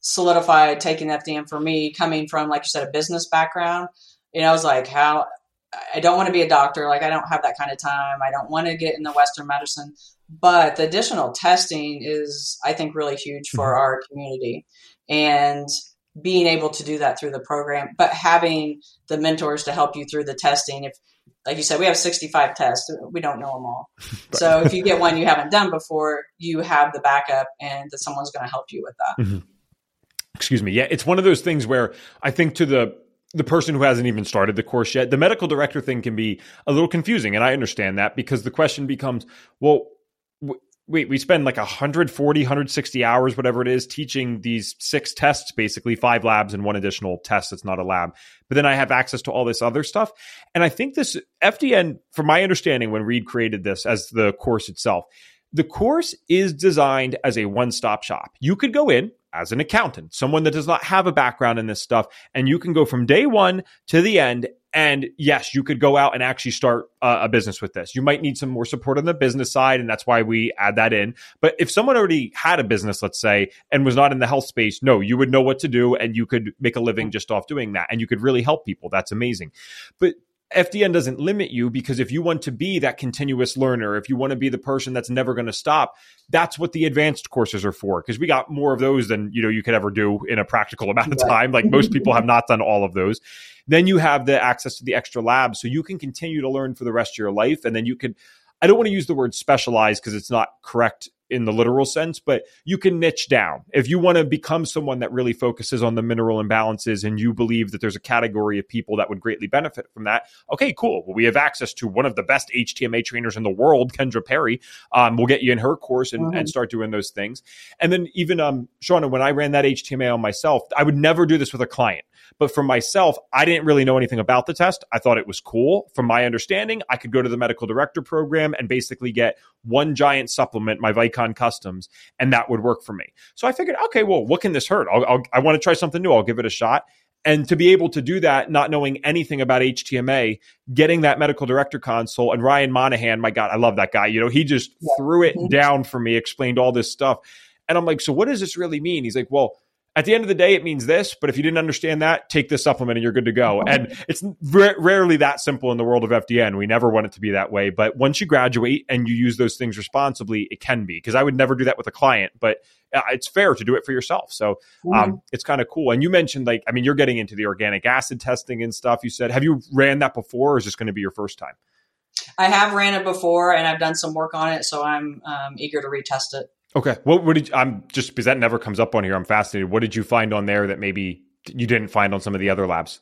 solidified taking FDN for me coming from, like you said, a business background you know, I was like, how I don't want to be a doctor. Like, I don't have that kind of time. I don't want to get in the Western medicine. But the additional testing is, I think, really huge for mm-hmm. our community. And being able to do that through the program, but having the mentors to help you through the testing. If, like you said, we have 65 tests, we don't know them all. Right. So if you get one you haven't done before, you have the backup and that someone's going to help you with that. Mm-hmm. Excuse me. Yeah, it's one of those things where I think to the the person who hasn't even started the course yet, the medical director thing can be a little confusing. And I understand that because the question becomes, well, w- wait, we spend like 140, 160 hours, whatever it is, teaching these six tests, basically five labs and one additional test that's not a lab. But then I have access to all this other stuff. And I think this FDN, from my understanding, when Reed created this as the course itself, the course is designed as a one stop shop. You could go in, as an accountant, someone that does not have a background in this stuff. And you can go from day one to the end. And yes, you could go out and actually start uh, a business with this. You might need some more support on the business side. And that's why we add that in. But if someone already had a business, let's say, and was not in the health space, no, you would know what to do and you could make a living just off doing that. And you could really help people. That's amazing. But FDN doesn't limit you because if you want to be that continuous learner, if you want to be the person that's never going to stop, that's what the advanced courses are for. Because we got more of those than you know you could ever do in a practical amount of time. Like most people have not done all of those. Then you have the access to the extra labs, so you can continue to learn for the rest of your life, and then you could. I don't want to use the word specialize because it's not correct in the literal sense, but you can niche down. If you want to become someone that really focuses on the mineral imbalances and you believe that there's a category of people that would greatly benefit from that, okay, cool. Well, we have access to one of the best HTMA trainers in the world, Kendra Perry. Um, we'll get you in her course and, mm-hmm. and start doing those things. And then even um, Shawna, when I ran that HTMA on myself, I would never do this with a client. But for myself, I didn't really know anything about the test. I thought it was cool. From my understanding, I could go to the medical director program and basically get one giant supplement, my Vicon Customs, and that would work for me. So I figured, okay, well, what can this hurt? I'll, I'll, I want to try something new. I'll give it a shot. And to be able to do that, not knowing anything about HTMA, getting that medical director console, and Ryan Monahan, my God, I love that guy. You know, he just yeah. threw it mm-hmm. down for me, explained all this stuff. And I'm like, so what does this really mean? He's like, well, at the end of the day, it means this, but if you didn't understand that, take this supplement and you're good to go. And it's r- rarely that simple in the world of FDN. We never want it to be that way. But once you graduate and you use those things responsibly, it can be. Because I would never do that with a client, but uh, it's fair to do it for yourself. So um, mm-hmm. it's kind of cool. And you mentioned, like, I mean, you're getting into the organic acid testing and stuff. You said, have you ran that before or is this going to be your first time? I have ran it before and I've done some work on it. So I'm um, eager to retest it. Okay. What, what did you, I'm just because that never comes up on here. I'm fascinated. What did you find on there that maybe you didn't find on some of the other labs?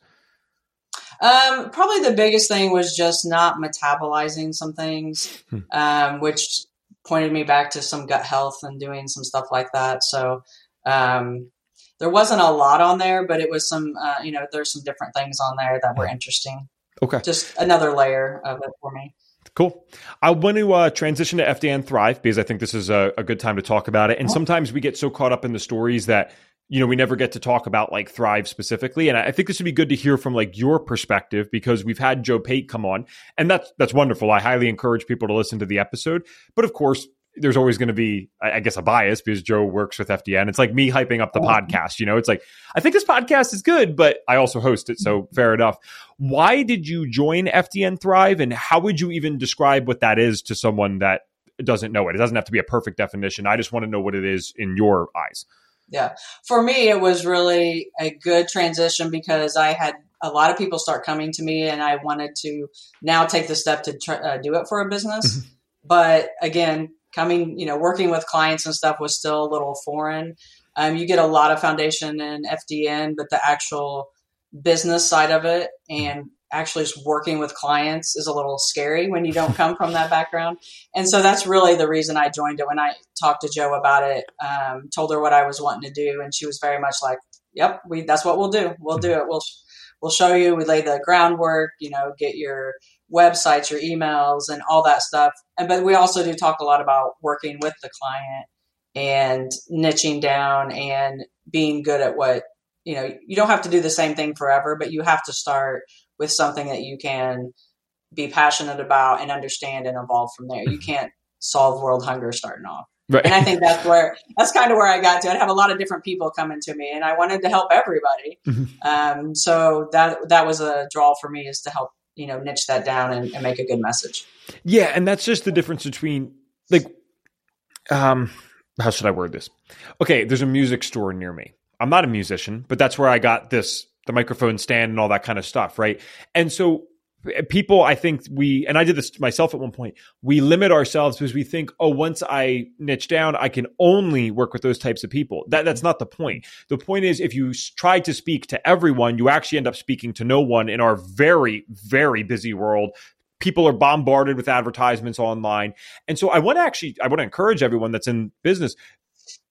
Um, probably the biggest thing was just not metabolizing some things, hmm. um, which pointed me back to some gut health and doing some stuff like that. So um, there wasn't a lot on there, but it was some, uh, you know, there's some different things on there that were interesting. Okay. Just another layer of it for me. Cool. I want to uh, transition to FDN Thrive because I think this is a, a, good time to talk about it. And sometimes we get so caught up in the stories that you know we never get to talk about like Thrive specifically. And I think this would be good to hear from like your perspective because we've had Joe Pate come on, and that's that's wonderful. I highly encourage people to listen to the episode. But of course, there's always going to be, I, guess, a bias because Joe works with FDN. It's like me hyping up the podcast. You know, it's like I think this podcast is good, but I also host it, so fair enough. Why did you join FDN Thrive, and how would you even describe what that is to someone that doesn't know it? It doesn't have to be a perfect definition. I just want to know what it is in your eyes. Yeah. For me, it was really a good transition because I had a lot of people start coming to me and I wanted to now take the step to try, uh, do it for a business. Mm-hmm. but again, coming, you know, working with clients and stuff was still a little foreign. Um, you get a lot of foundation in FDN, but the actual business side of it and actually just working with clients is a little scary when you don't come from that background. And so that's really the reason I joined it. When I talked to Joe about it, um, told her what I was wanting to do, and she was very much like, "Yep, we that's what we'll do. We'll do it. We'll we'll show you. We lay the groundwork. You know, get your websites, your emails, and all that stuff. And but we also do talk a lot about working with the client and niching down and being good at what you know. You don't have to do the same thing forever, but you have to start with something that you can be passionate about and understand and evolve from there. You mm-hmm. can't solve world hunger starting off. Right. And I think that's where that's kind of where I got to. I'd have a lot of different people coming to me, and I wanted to help everybody. Mm-hmm. Um, so that that was a draw for me is to help you know niche that down and, and make a good message. Yeah, and that's just the difference between like, um, how should I word this? Okay, there's a music store near me. I'm not a musician, but that's where I got this the microphone stand and all that kind of stuff, right? And so Uh, people i think we and i did this myself at one point we limit ourselves because we think oh once i niche down i can only work with those types of people. That that's not the point. The point is if you try to speak to everyone you actually end up speaking to no one in our very very busy world. People are bombarded with advertisements online. And so i want to actually i want to encourage everyone that's in business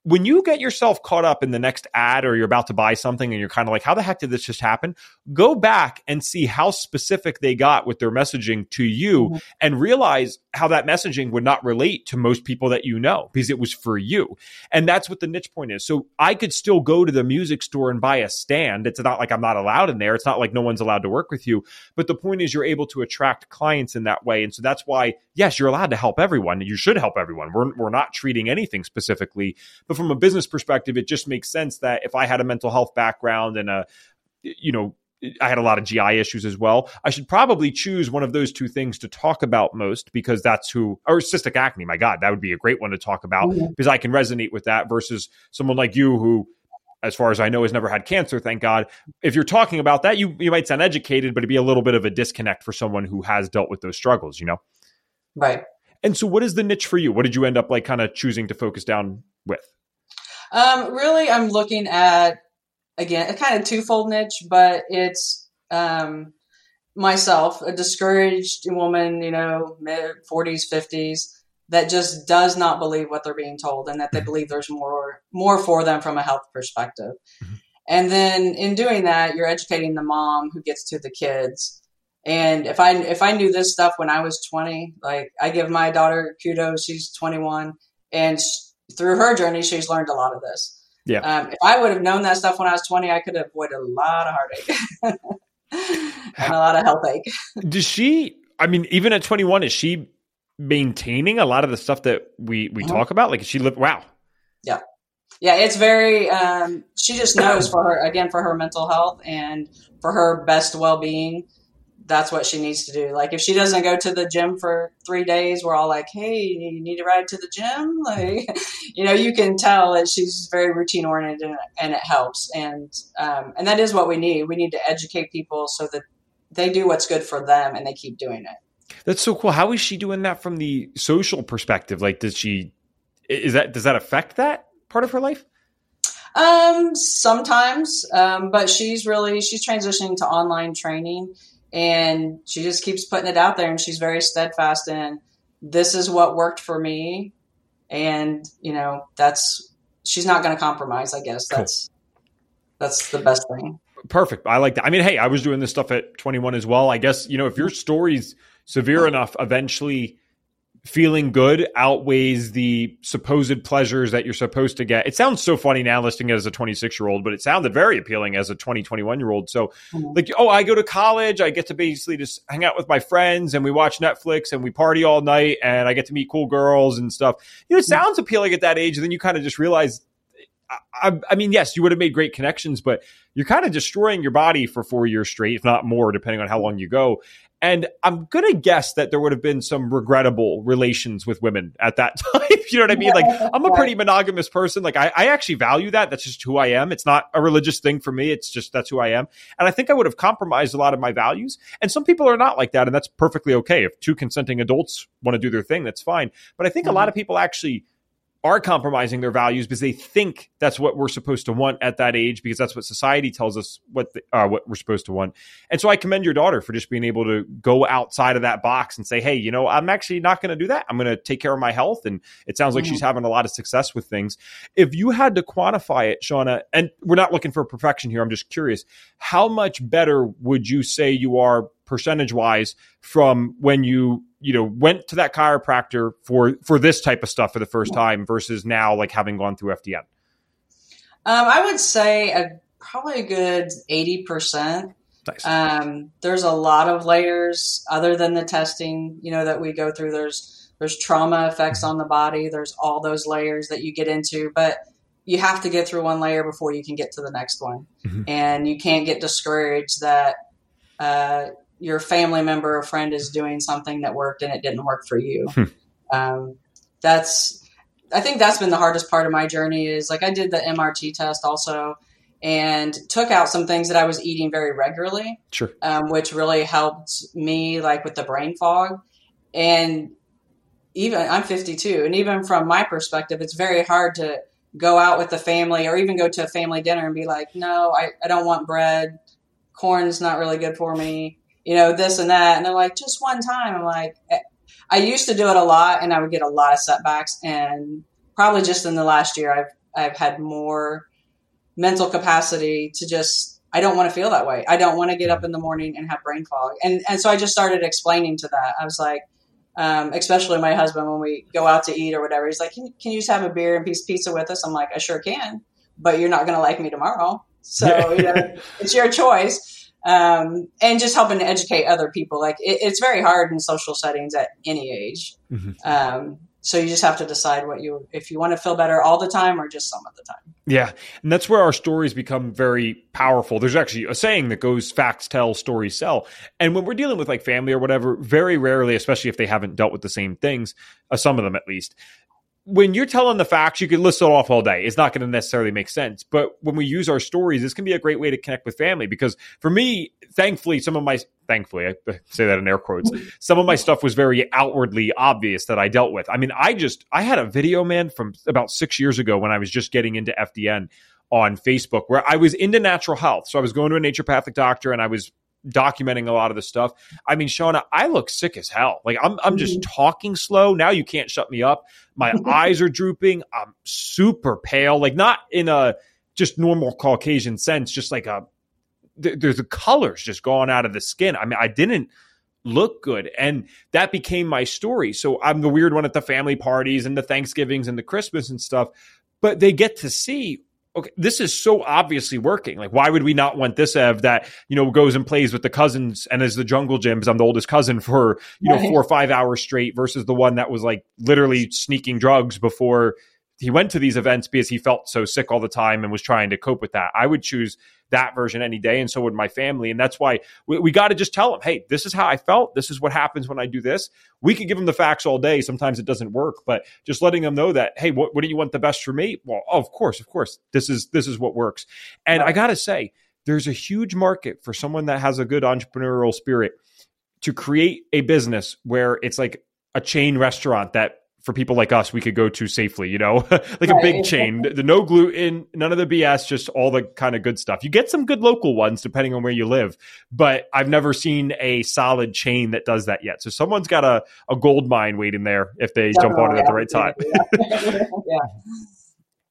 when you get yourself caught up in the next ad or you're about to buy something and you're kind of like, how the heck did this just happen? Go back and see how specific they got with their messaging to you mm-hmm. and realize how that messaging would not relate to most people that you know because it was for you. And that's what the niche point is. So I could still go to the music store and buy a stand. It's not like I'm not allowed in there. It's not like no one's allowed to work with you. But the point is you're able to attract clients in that way. And so that's why, yes, you're allowed to help everyone. You should help everyone. We're, we're not treating anything specifically but from a business perspective, it just makes sense that if I had a mental health background and a, you know, I had a lot of GI issues as well. I should probably choose one of those two things to talk about most because that's who, or cystic acne. My God, that would be a great one to talk about because I can resonate with that versus someone like you who, as far as I know, has never had cancer. Thank God. If you're talking about that, you you might sound educated, but it'd be a little bit of a disconnect for someone who has dealt with those struggles. You know, right. And so, what is the niche for you? What did you end up like, kind of choosing to focus down with? Um, really, I'm looking at again a kind of twofold niche, but it's um, myself, a discouraged woman, you know, mid 40s, 50s, that just does not believe what they're being told, and that they mm-hmm. believe there's more more for them from a health perspective. Mm-hmm. And then in doing that, you're educating the mom who gets to the kids. And if I if I knew this stuff when I was 20, like I give my daughter kudos, she's 21, and through her journey, she's learned a lot of this. Yeah. Um, if I would have known that stuff when I was 20, I could have avoided a lot of heartache and a lot of health ache. Does she, I mean, even at 21, is she maintaining a lot of the stuff that we, we mm-hmm. talk about? Like, she live, wow. Yeah. Yeah. It's very, um, she just knows for her, again, for her mental health and for her best well being that's what she needs to do. Like if she doesn't go to the gym for three days, we're all like, "Hey, you need to ride to the gym." Like, you know, you can tell that she's very routine oriented, and, and, it helps. And um, and that is what we need. We need to educate people so that they do what's good for them and they keep doing it. That's so cool. How is she doing that from the social perspective? Like, does she is that does that affect that part of her life? Um, sometimes, um, but she's really she's transitioning to online training and she just keeps putting it out there and she's very steadfast in this is what worked for me. And you know that's she's not going to compromise i guess. That's cool. that's the best thing. Perfect. I like that. I mean hey i was doing this stuff at 21 as well. I guess you know if your story's severe enough eventually feeling good outweighs the supposed pleasures that you're supposed to get. It sounds so funny now listing it as a 26 year old, but it sounded very appealing as a 20, 21 year old. So, mm-hmm. like, oh, I go to college, I get to basically just hang out with my friends and we watch Netflix and we party all night and I get to meet cool girls and stuff. You know, it mm-hmm. sounds appealing at that age. And then you kind of just realize I, I, mean, yes, you would have made great connections, but you're kind of destroying your body for four years straight, if not more, depending on how long you go. And I'm going to guess that there would have been some regrettable relations with women at that time. you know what I mean? Like, I'm a pretty monogamous person. Like, I, I, actually value that. That's just who I am. It's not a religious thing for me. It's just that's who I am. And I think I would have compromised a lot of my values. And some people are not like that. And that's perfectly okay. If two consenting adults want to do their thing, that's fine. But I think mm-hmm. a lot of people actually are compromising their values because they think that's what we're supposed to want at that age because that's what society tells us what the, uh, what we're supposed to want. And so I commend your daughter for just being able to go outside of that box and say, "Hey, you know, I'm actually not going to do that. I'm going to take care of my health." And it sounds like mm-hmm. she's having a lot of success with things. If you had to quantify it, Shawna, and we're not looking for perfection here, I'm just curious, how much better would you say you are percentage wise from when you you know went to that chiropractor for for this type of stuff for the first time versus now like having gone through FDN? Um, I would say a, probably a good eighty percent. Nice. Um, there's a lot of layers other than the testing, you know, that we go through. There's there's trauma effects on the body. There's all those layers that you get into, but you have to get through one layer before you can get to the next one, mm-hmm. and you can't get discouraged that uh, your family member or friend is doing something that worked and it didn't work for you. Hmm. um, that's, I think that's been the hardest part of my journey is like I did the MRT test also and took out some things that I was eating very regularly, sure. um, which really helped me like with the brain fog. And even I'm 52, and even from my perspective, it's very hard to go out with the family or even go to a family dinner and be like, no, I, I don't want bread. Corn's not really good for me you know, this and that. And they're like, just one time. I'm like, eh. I used to do it a lot and I would get a lot of setbacks. And probably just in the last year, I've, I've had more mental capacity to just, I don't want to feel that way. I don't want to get up in the morning and have brain fog. And, and so I just started explaining to that. I was like, um, especially my husband, when we go out to eat or whatever, he's like, can, can you just have a beer and piece of pizza with us? I'm like, I sure can, but you're not going to like me tomorrow. So, you know, it's your choice um, and just helping to educate other people. Like it, it's very hard in social settings at any age. Mm-hmm. Um, so you just have to decide what you if you want to feel better all the time or just some of the time. Yeah, and that's where our stories become very powerful. There's actually a saying that goes facts tell, stories sell. And when we're dealing with like family or whatever, very rarely, especially if they haven't dealt with the same things, uh, some of them at least, when you're telling the facts, you can list it off all day. It's not going to necessarily make sense. But when we use our stories, this can be a great way to connect with family because for me, thankfully, some of my, thankfully, I say that in air quotes, some of my stuff was very outwardly obvious that I dealt with. I mean, I just, I had a video, man, from about six years ago when I was just getting into FDN on Facebook where I was into natural health. So I was going to a naturopathic doctor and I was documenting a lot of the stuff. I mean, Shawna, I look sick as hell. Like I'm I'm just mm-hmm. talking slow. Now you can't shut me up. My eyes are drooping. I'm super pale. Like not in a just normal Caucasian sense, just like a there's the colors just gone out of the skin. I mean, I didn't look good. And that became my story. So I'm the weird one at the family parties and the Thanksgivings and the Christmas and stuff. But they get to see okay, this is so obviously working. Like, why would we not want this Ev that, you know, goes and plays with the cousins and is the jungle gym because I'm the oldest cousin for, you know, right. four or five hours straight versus the one that was like literally sneaking drugs before he went to these events because he felt so sick all the time and was trying to cope with that. I would choose that version any day, and so would my family. And that's why we, we got to just tell them, hey, this is how I felt. This is what happens when I do this. We can give them the facts all day. Sometimes it doesn't work, but just letting them know that, hey, what, what do you want the best for me? Well, of course, of course, this is this is what works. And I got to say, there's a huge market for someone that has a good entrepreneurial spirit to create a business where it's like a chain restaurant that for people like us we could go to safely you know? Like right. a big chain the no gluten none of the bs just all the kind of good stuff. You get some good local ones depending on where you live but i've never seen a solid chain that does that yet. So someone's got a, a gold mine waiting there if they jump on it at the right time. Yeah. yeah.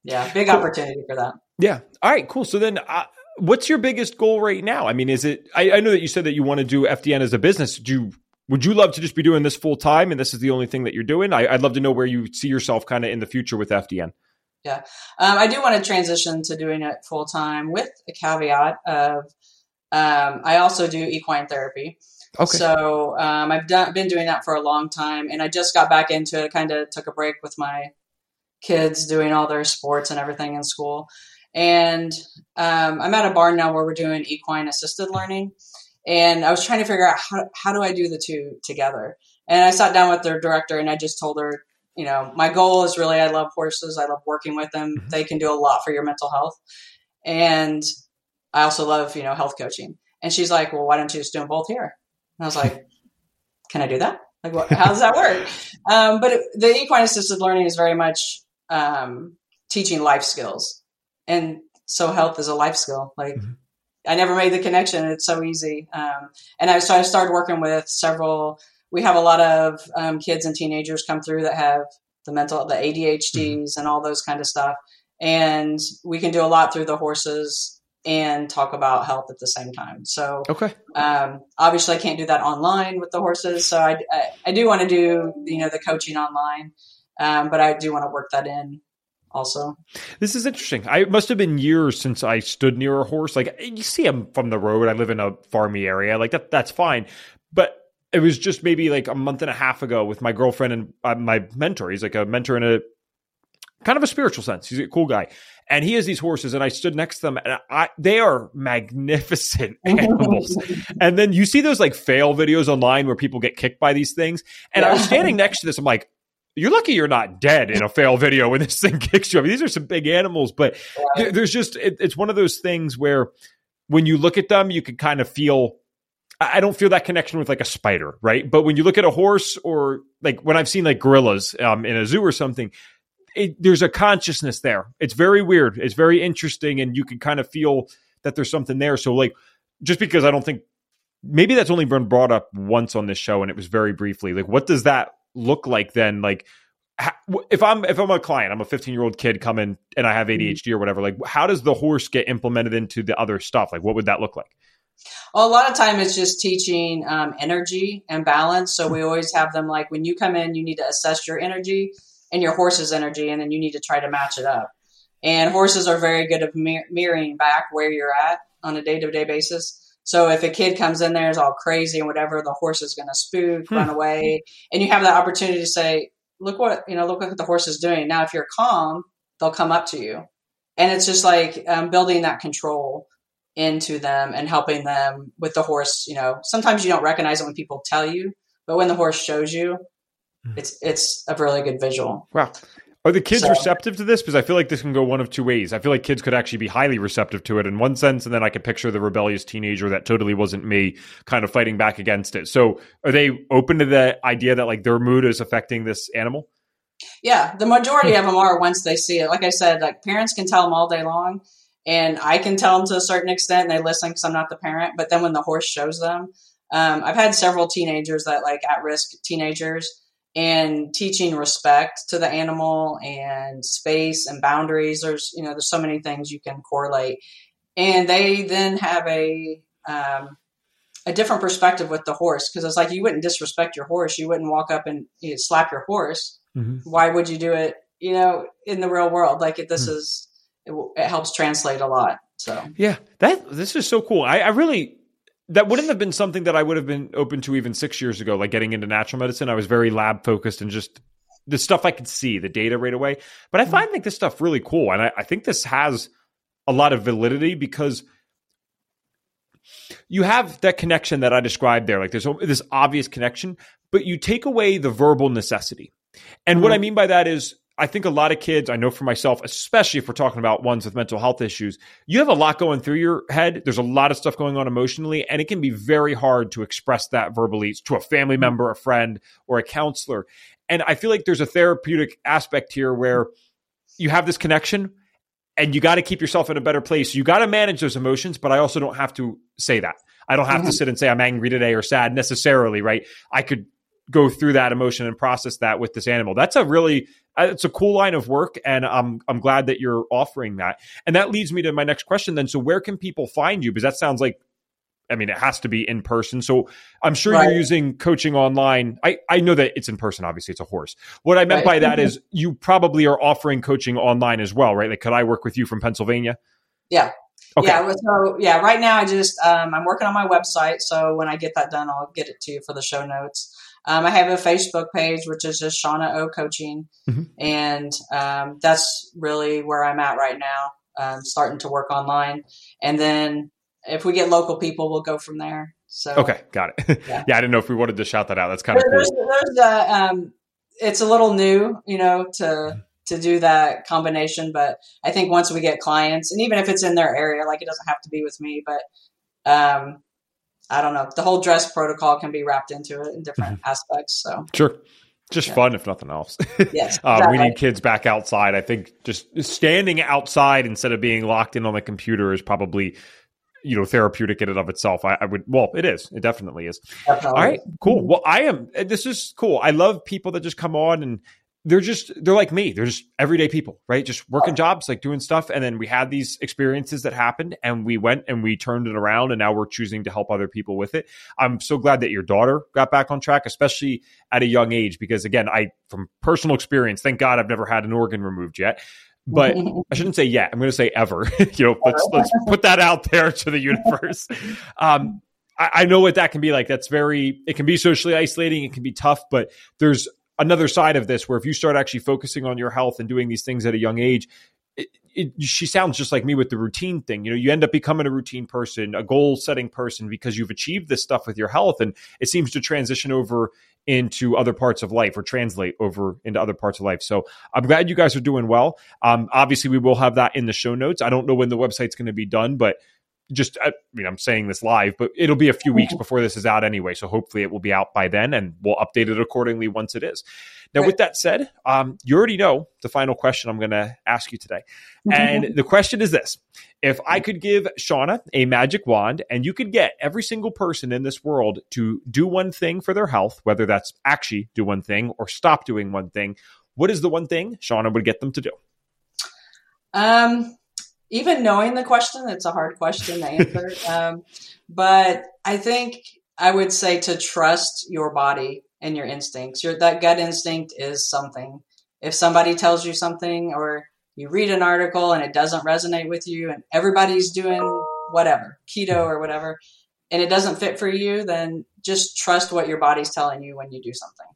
Yeah big opportunity for that. Yeah. All right cool. So then uh, what's your biggest goal right now? I mean is it I, I know that you said that you want to do fdn as a business. Do you would you love to just be doing this full time and this is the only thing that you're doing? I, would love to know where you see yourself kind of in the future with FDN. Yeah, um, I do want to transition to doing it full time with a caveat of um, I also do equine therapy. Okay. So um, I've done, been doing that for a long time, and I just got back into it. Kind of took a break with my kids doing all their sports and everything in school, and um, I'm at a barn now where we're doing equine assisted learning, and I was trying to figure out how how do I do the two together. And I sat down with their director, and I just told her, you know, my goal is really I love horses. I love working with them. Mm-hmm. They can do a lot for your mental health, and I also love you know health coaching. And she's like, well, why don't you just do them both here? And I was like, can I do that? Like, what, how does that work? Um, but it, the equine assisted learning is very much um, teaching life skills. And so health is a life skill. Like, mm-hmm. I never made the connection. It's so easy. Um, and I, so I started working with several, we have a lot of um, kids and teenagers come through that have the mental, the ADHDs mm-hmm. and all those kind of stuff. And we can do a lot through the horses and talk about health at the same time. So, okay. Um, obviously, I can't do that online with the horses. So, I, I, I do want to do you know the coaching online, um, but I do want to work that in also. This is interesting. I must have been years since I stood near a horse. Like you see them from the road. I live in a farmy area. Like that. That's fine. But it was just maybe like a month and a half ago with my girlfriend and uh, my mentor. He's like a mentor in a kind of a spiritual sense. He's a cool guy and he has these horses and i stood next to them and I, they are magnificent animals and then you see those like fail videos online where people get kicked by these things and yeah. i was standing next to this i'm like you're lucky you're not dead in a fail video when this thing kicks you. I mean, these are some big animals, but there's just it, it's one of those things where when you look at them, you can kind of feel. I don't feel that connection with like a spider, right? But when you look at a horse or like when I've seen like gorillas um, in a zoo or something, it, there's a consciousness there. It's very weird. It's very interesting, and you can kind of feel that there's something there. So, like, just because I don't think maybe that's only been brought up once on this show, and it was very briefly. Like, what does that look like then? Like, if I'm if I'm a client, I'm a 15 year old kid coming and I have ADHD mm-hmm. or whatever. Like, how does the horse get implemented into the other stuff? Like, what would that look like? Well, a lot of time it's just teaching um, energy and balance. So we always have them like when you come in, you need to assess your energy and your horse's energy, and then you need to try to match it up. And horses are very good at mir- mirroring back where you're at on a day to day basis. So if a kid comes in there is all crazy and whatever, the horse is going to spook, hmm. run away, and you have that opportunity to say, "Look what you know! Look what the horse is doing." Now, if you're calm, they'll come up to you, and it's just like um, building that control into them and helping them with the horse. You know, sometimes you don't recognize it when people tell you, but when the horse shows you, Mm. it's it's a really good visual. Wow. Are the kids so, receptive to this? Because I feel like this can go one of two ways. I feel like kids could actually be highly receptive to it in one sense, and then I could picture the rebellious teenager that totally wasn't me kind of fighting back against it. So are they open to the idea that like their mood is affecting this animal? Yeah, the majority of them are once they see it. Like I said, like parents can tell them all day long, and I can tell them to a certain extent, and they listen because I'm not the parent. But then when the horse shows them, um, I've had several teenagers that like at risk teenagers and teaching respect to the animal and space and boundaries. There's, you know, there's so many things you can correlate. And they then have a, um, a different perspective with the horse because it's like you wouldn't disrespect your horse. You wouldn't walk up and you know, slap your horse. Mm-hmm. Why would you do it? You know, in the real world, like this mm-hmm. is it, it, helps translate a lot. So yeah, that this is so cool. I, I really that wouldn't have been something that I would have been open to even six years ago, like getting into natural medicine. I was very lab focused and just the stuff I could see, the data right away. But I mm-hmm. find like this stuff really cool. And I, I think this has a lot of validity because you have that connection that I described there. Like there's this obvious connection, but you take away the verbal necessity. And mm-hmm. what I mean by that is I think a lot of kids, I know for myself, especially if we're talking about ones with mental health issues, you have a lot going through your head. There's a lot of stuff going on emotionally, and it can be very hard to express that verbally to a family mm-hmm. member, a friend, or a counselor. And I feel like there's a therapeutic aspect here where you have this connection and you got to keep yourself in a better place. You got to manage those emotions, but I also don't have to say that. I don't have mm-hmm. to sit and say I'm angry today or sad necessarily, right? I could go through that emotion and process that with this animal. That's a really it's a cool line of work and I'm I'm glad that you're offering that. And that leads me to my next question then. So where can people find you because that sounds like I mean, it has to be in person. So I'm sure Right. you're using coaching online. I, I know that it's in person. Obviously, it's a horse. What I meant Right. by that is you probably are offering coaching online as well, right? Like, could I work with you from Pennsylvania? Yeah. Okay. Yeah. So yeah, right now I just um, I'm working on my website. So when I get that done, I'll get it to you for the show notes. Um, I have a Facebook page, which is just Shawna O Coaching, Mhm. and um, that's really where I'm at right now. Um, starting to work online, and then if we get local people, we'll go from there. So Okay, got it. yeah. Yeah. I didn't know if we wanted to shout that out. That's kind of cool. there's, there's uh, um, it's a little new, you know, to to do that combination. But I think once we get clients, and even if it's in their area, like it doesn't have to be with me, but um, I don't know, the whole DRESS protocol can be wrapped into it in different aspects. So Sure. Just Yeah. fun, if nothing else. yes, Um, exactly. We need kids back outside. I think just standing outside instead of being locked in on the computer is probably, you know, therapeutic in and of itself. I, I would, well, it is. It definitely is. Definitely. All right, cool. Well, I am. This is cool. I love people that just come on and they're just they're like me. They're just everyday people, right? Just working jobs, like doing stuff. And then we had these experiences that happened, and we went and we turned it around, and now we're choosing to help other people with it. I'm so glad that your daughter got back on track, especially at a young age, because again, I from personal experience, thank God I've never had an organ removed yet. But I shouldn't say yet. I'm going to say ever. you know, let's let's put that out there to the universe. Um, I, I know what that can be like. That's very. It can be socially isolating. It can be tough, but there's another side of this where if you start actually focusing on your health and doing these things at a young age. It, it, she sounds just like me with the routine thing. You know, you end up becoming a routine person, a goal setting person because you've achieved this stuff with your health. And it seems to transition over into other parts of life or translate over into other parts of life. So I'm glad you guys are doing well. Um, obviously, we will have that in the show notes. I don't know when the website's going to be done, but just I mean, I'm saying this live, but it'll be a few weeks before this is out anyway. So hopefully, it will be out by then, and we'll update it accordingly once it is. Now, with that said, um, you already know the final question I'm going to ask you today, and the question is this: If I could give Shawna a magic wand, and you could get every single person in this world to do one thing for their health, whether that's actually do one thing or stop doing one thing, what is the one thing Shawna would get them to do? Um, even knowing the question, it's a hard question to answer. um, but I think I would say to trust your body and your instincts. Your that gut instinct is something. If somebody tells you something or you read an article and it doesn't resonate with you and everybody's doing whatever, keto or whatever, and it doesn't fit for you, then just trust what your body's telling you when you do something.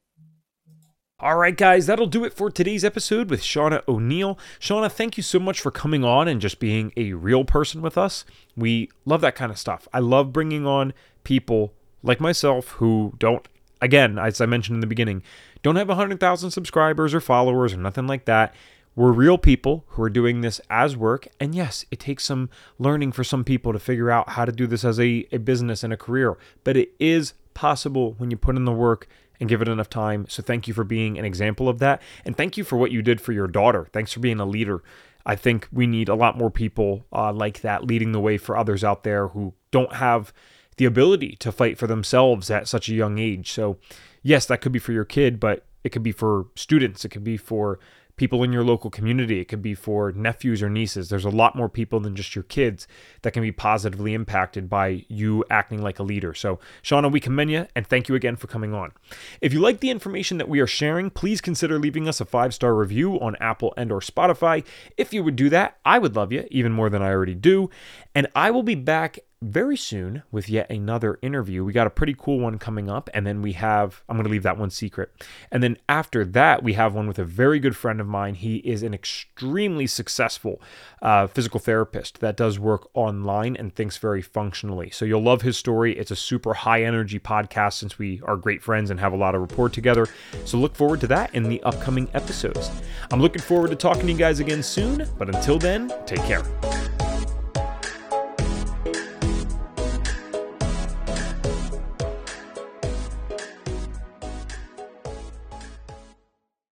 All right, guys, that'll do it for today's episode with Shawna O'Neill. Shawna, thank you so much for coming on and just being a real person with us. We love that kind of stuff. I love bringing on people like myself who don't, again, as I mentioned in the beginning, don't have 100,000 subscribers or followers or nothing like that. We're real people who are doing this as work. And yes, it takes some learning for some people to figure out how to do this as a, a business and a career, but it is possible when you put in the work and give it enough time. So thank you for being an example of that. And thank you for what you did for your daughter. Thanks for being a leader. I think we need a lot more people uh, like that leading the way for others out there who don't have the ability to fight for themselves at such a young age. So, yes, that could be for your kid, but it could be for students, it could be for people in your local community, it could be for nephews or nieces. There's a lot more people than just your kids that can be positively impacted by you acting like a leader. So, Shawna, we commend you and thank you again for coming on. If you like the information that we are sharing, please consider leaving us a five-star review on Apple and or Spotify. If you would do that, I would love you even more than I already do. And I will be back very soon with yet another interview. We got a pretty cool one coming up, and then we have, I'm going to leave that one secret. And then after that, we have one with a very good friend of mine. He is an extremely successful uh, physical therapist that does work online and thinks very functionally. So you'll love his story. It's a super high energy podcast since we are great friends and have a lot of rapport together. So look forward to that in the upcoming episodes. I'm looking forward to talking to you guys again soon, but until then, take care.